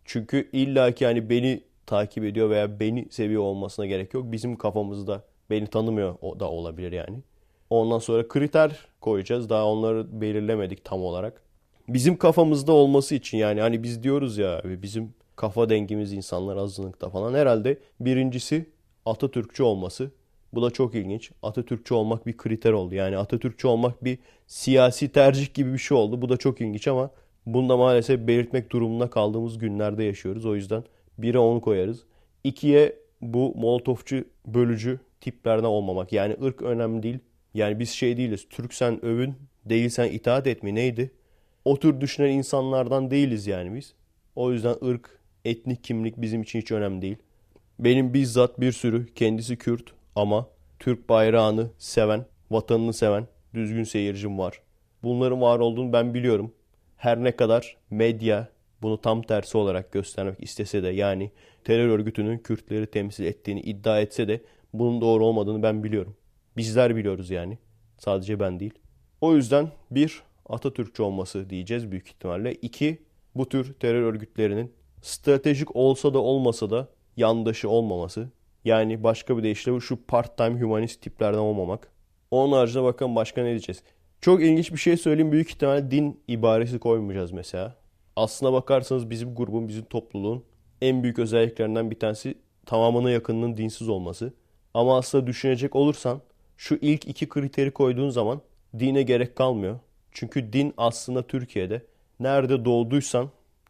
Çünkü illaki hani beni takip ediyor veya beni seviyor olmasına gerek yok. Bizim kafamızda beni tanımıyor da olabilir yani. Ondan sonra kriter koyacağız. Daha onları belirlemedik tam olarak. Bizim kafamızda olması için yani hani biz diyoruz ya bizim kafa dengimiz insanlar azınlıkta falan. Herhalde birincisi Atatürkçü olması. Bu da çok ilginç. Atatürkçü olmak bir kriter oldu. Yani Atatürkçü olmak bir siyasi tercih gibi bir şey oldu. Bu da çok ilginç ama bunu da maalesef belirtmek durumunda kaldığımız günlerde yaşıyoruz. O yüzden 1'e 10 koyarız. 2'ye bu molotofçu bölücü tiplerden olmamak. Yani ırk önemli değil. Yani biz şey değiliz. Türksen övün, değilsen itaat etme neydi? O tür düşünen insanlardan değiliz yani biz. O yüzden ırk, etnik kimlik bizim için hiç önemli değil. Benim bizzat bir sürü kendisi Kürt ama Türk bayrağını seven, vatanını seven düzgün seyircim var. Bunların var olduğunu ben biliyorum. Her ne kadar medya bunu tam tersi olarak göstermek istese de yani terör örgütünün Kürtleri temsil ettiğini iddia etse de bunun doğru olmadığını ben biliyorum. Bizler biliyoruz yani. Sadece ben değil. O yüzden bir Atatürkçü olması diyeceğiz büyük ihtimalle. İki bu tür terör örgütlerinin stratejik olsa da olmasa da yandaşı olmaması. Yani başka bir deyişle şu part-time humanist tiplerden olmamak. Onun haricinde bakın başka ne diyeceğiz. Çok ilginç bir şey söyleyeyim. Büyük ihtimalle din ibaresi koymayacağız mesela. Aslına bakarsanız bizim grubun, bizim topluluğun en büyük özelliklerinden bir tanesi tamamına yakınının dinsiz olması. Ama aslında düşünecek olursan şu ilk iki kriteri koyduğun zaman dine gerek kalmıyor. Çünkü din aslında Türkiye'de nerede doğduysan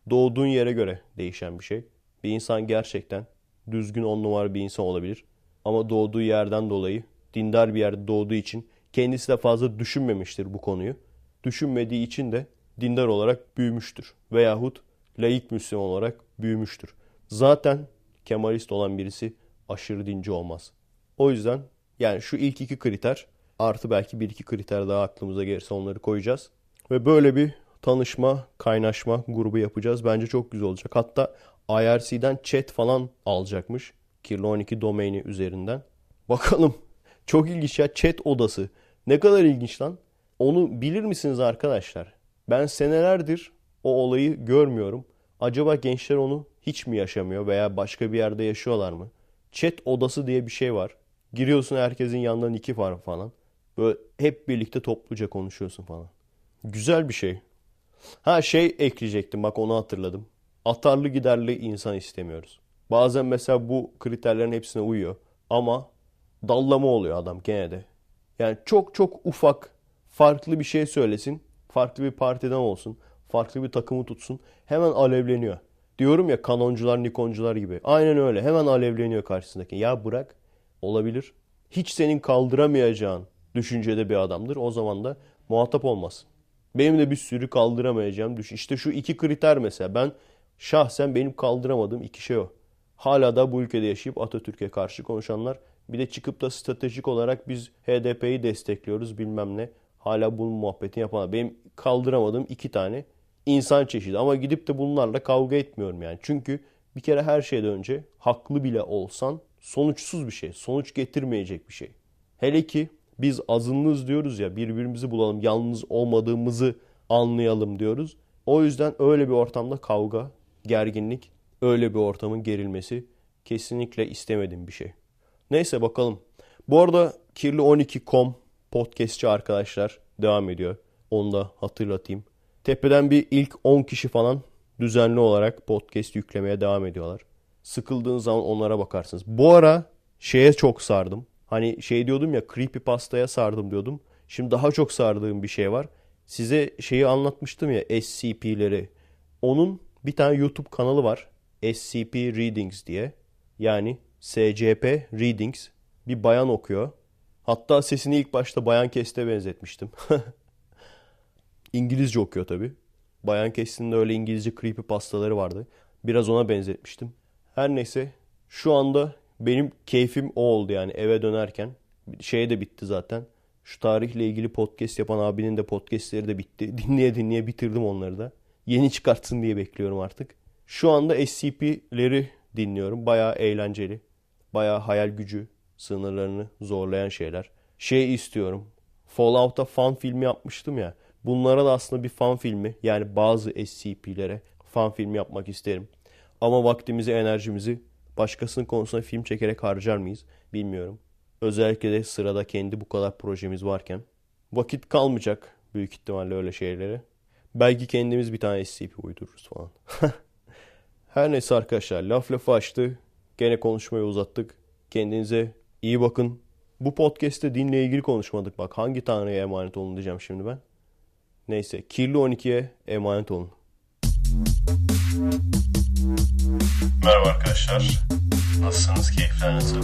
doğduğun yere göre değişen bir şey. Bir insan gerçekten düzgün on numara bir insan olabilir. Ama doğduğu yerden dolayı dindar bir yerde doğduğu için kendisi de fazla düşünmemiştir bu konuyu. Düşünmediği için de dindar olarak büyümüştür. Veyahut laik Müslüman olarak büyümüştür. Zaten Kemalist olan birisi aşırı dinci olmaz. O yüzden yani şu ilk iki kriter artı belki bir iki kriter daha aklımıza gelirse onları koyacağız. Ve böyle bir tanışma, kaynaşma grubu yapacağız. Bence çok güzel olacak. Hatta IRC'den chat falan alacakmış. Kirli 12 domaini üzerinden. Bakalım. Çok ilginç ya chat odası. Ne kadar ilginç lan. Onu bilir misiniz arkadaşlar? Ben senelerdir o olayı görmüyorum. Acaba gençler onu hiç mi yaşamıyor veya başka bir yerde yaşıyorlar mı? Chat odası diye bir şey var. Giriyorsun herkesin yanından iki var falan. Böyle hep birlikte topluca konuşuyorsun falan. Güzel bir şey. Ha şey ekleyecektim bak onu hatırladım. Atarlı giderli insan istemiyoruz. Bazen mesela bu kriterlerin hepsine uyuyor. Ama dallama oluyor adam gene de. Yani çok çok ufak farklı bir şey söylesin. Farklı bir partiden olsun. Farklı bir takımı tutsun. Hemen alevleniyor. Diyorum ya kanoncular, nikoncular gibi. Aynen öyle. Hemen alevleniyor karşısındaki. Ya bırak. Olabilir. Hiç senin kaldıramayacağın düşüncede bir adamdır. O zaman da muhatap olmaz. Benim de bir sürü kaldıramayacağım düşün. İşte şu iki kriter mesela. Ben şahsen benim kaldıramadığım iki şey o. Hala da bu ülkede yaşayıp Atatürk'e karşı konuşanlar. Bir de çıkıp da stratejik olarak biz HDP'yi destekliyoruz bilmem ne. Hala bunun muhabbetini yapanlar. Benim kaldıramadığım iki tane insan çeşidi. Ama gidip de bunlarla kavga etmiyorum yani. Çünkü bir kere her şeyden önce haklı bile olsan sonuçsuz bir şey. Sonuç getirmeyecek bir şey. Hele ki biz azınlığız diyoruz ya birbirimizi bulalım yalnız olmadığımızı anlayalım diyoruz. O yüzden öyle bir ortamda kavga, gerginlik, öyle bir ortamın gerilmesi kesinlikle istemediğim bir şey. Neyse bakalım. Bu arada kirli12.com podcastçi arkadaşlar devam ediyor. Onu da hatırlatayım. Tepeden bir ilk 10 kişi falan düzenli olarak podcast yüklemeye devam ediyorlar. Sıkıldığınız zaman onlara bakarsınız. Bu ara şeye çok sardım. Hani şey diyordum ya creepy pastaya sardım diyordum. Şimdi daha çok sardığım bir şey var. Size şeyi anlatmıştım ya SCP'leri. Onun bir tane YouTube kanalı var. SCP Readings diye. Yani SCP Readings. Bir bayan okuyor. Hatta sesini ilk başta Bayan Kest'e benzetmiştim. İngilizce okuyor tabi. Bayan Kest'in de öyle İngilizce creepy pastaları vardı. Biraz ona benzetmiştim. Her neyse şu anda benim keyfim o oldu yani eve dönerken. Şey de bitti zaten. Şu tarihle ilgili podcast yapan abinin de podcastleri de bitti. Dinleye dinleye bitirdim onları da. Yeni çıkartsın diye bekliyorum artık. Şu anda SCP'leri dinliyorum. Bayağı eğlenceli. Bayağı hayal gücü sınırlarını zorlayan şeyler. Şey istiyorum. Fallout'a fan filmi yapmıştım ya. Bunlara da aslında bir fan filmi yani bazı SCP'lere fan filmi yapmak isterim. Ama vaktimizi, enerjimizi başkasının konusuna film çekerek harcar mıyız bilmiyorum. Özellikle de sırada kendi bu kadar projemiz varken. Vakit kalmayacak büyük ihtimalle öyle şeylere. Belki kendimiz bir tane SCP uydururuz falan. Her neyse arkadaşlar laf lafı açtı. Gene konuşmayı uzattık. Kendinize iyi bakın. Bu podcast'te dinle ilgili konuşmadık. Bak hangi tanrıya emanet olun diyeceğim şimdi ben. Neyse kirli 12'ye emanet olun. Merhaba arkadaşlar. Nasılsınız? Keyifler nasıl?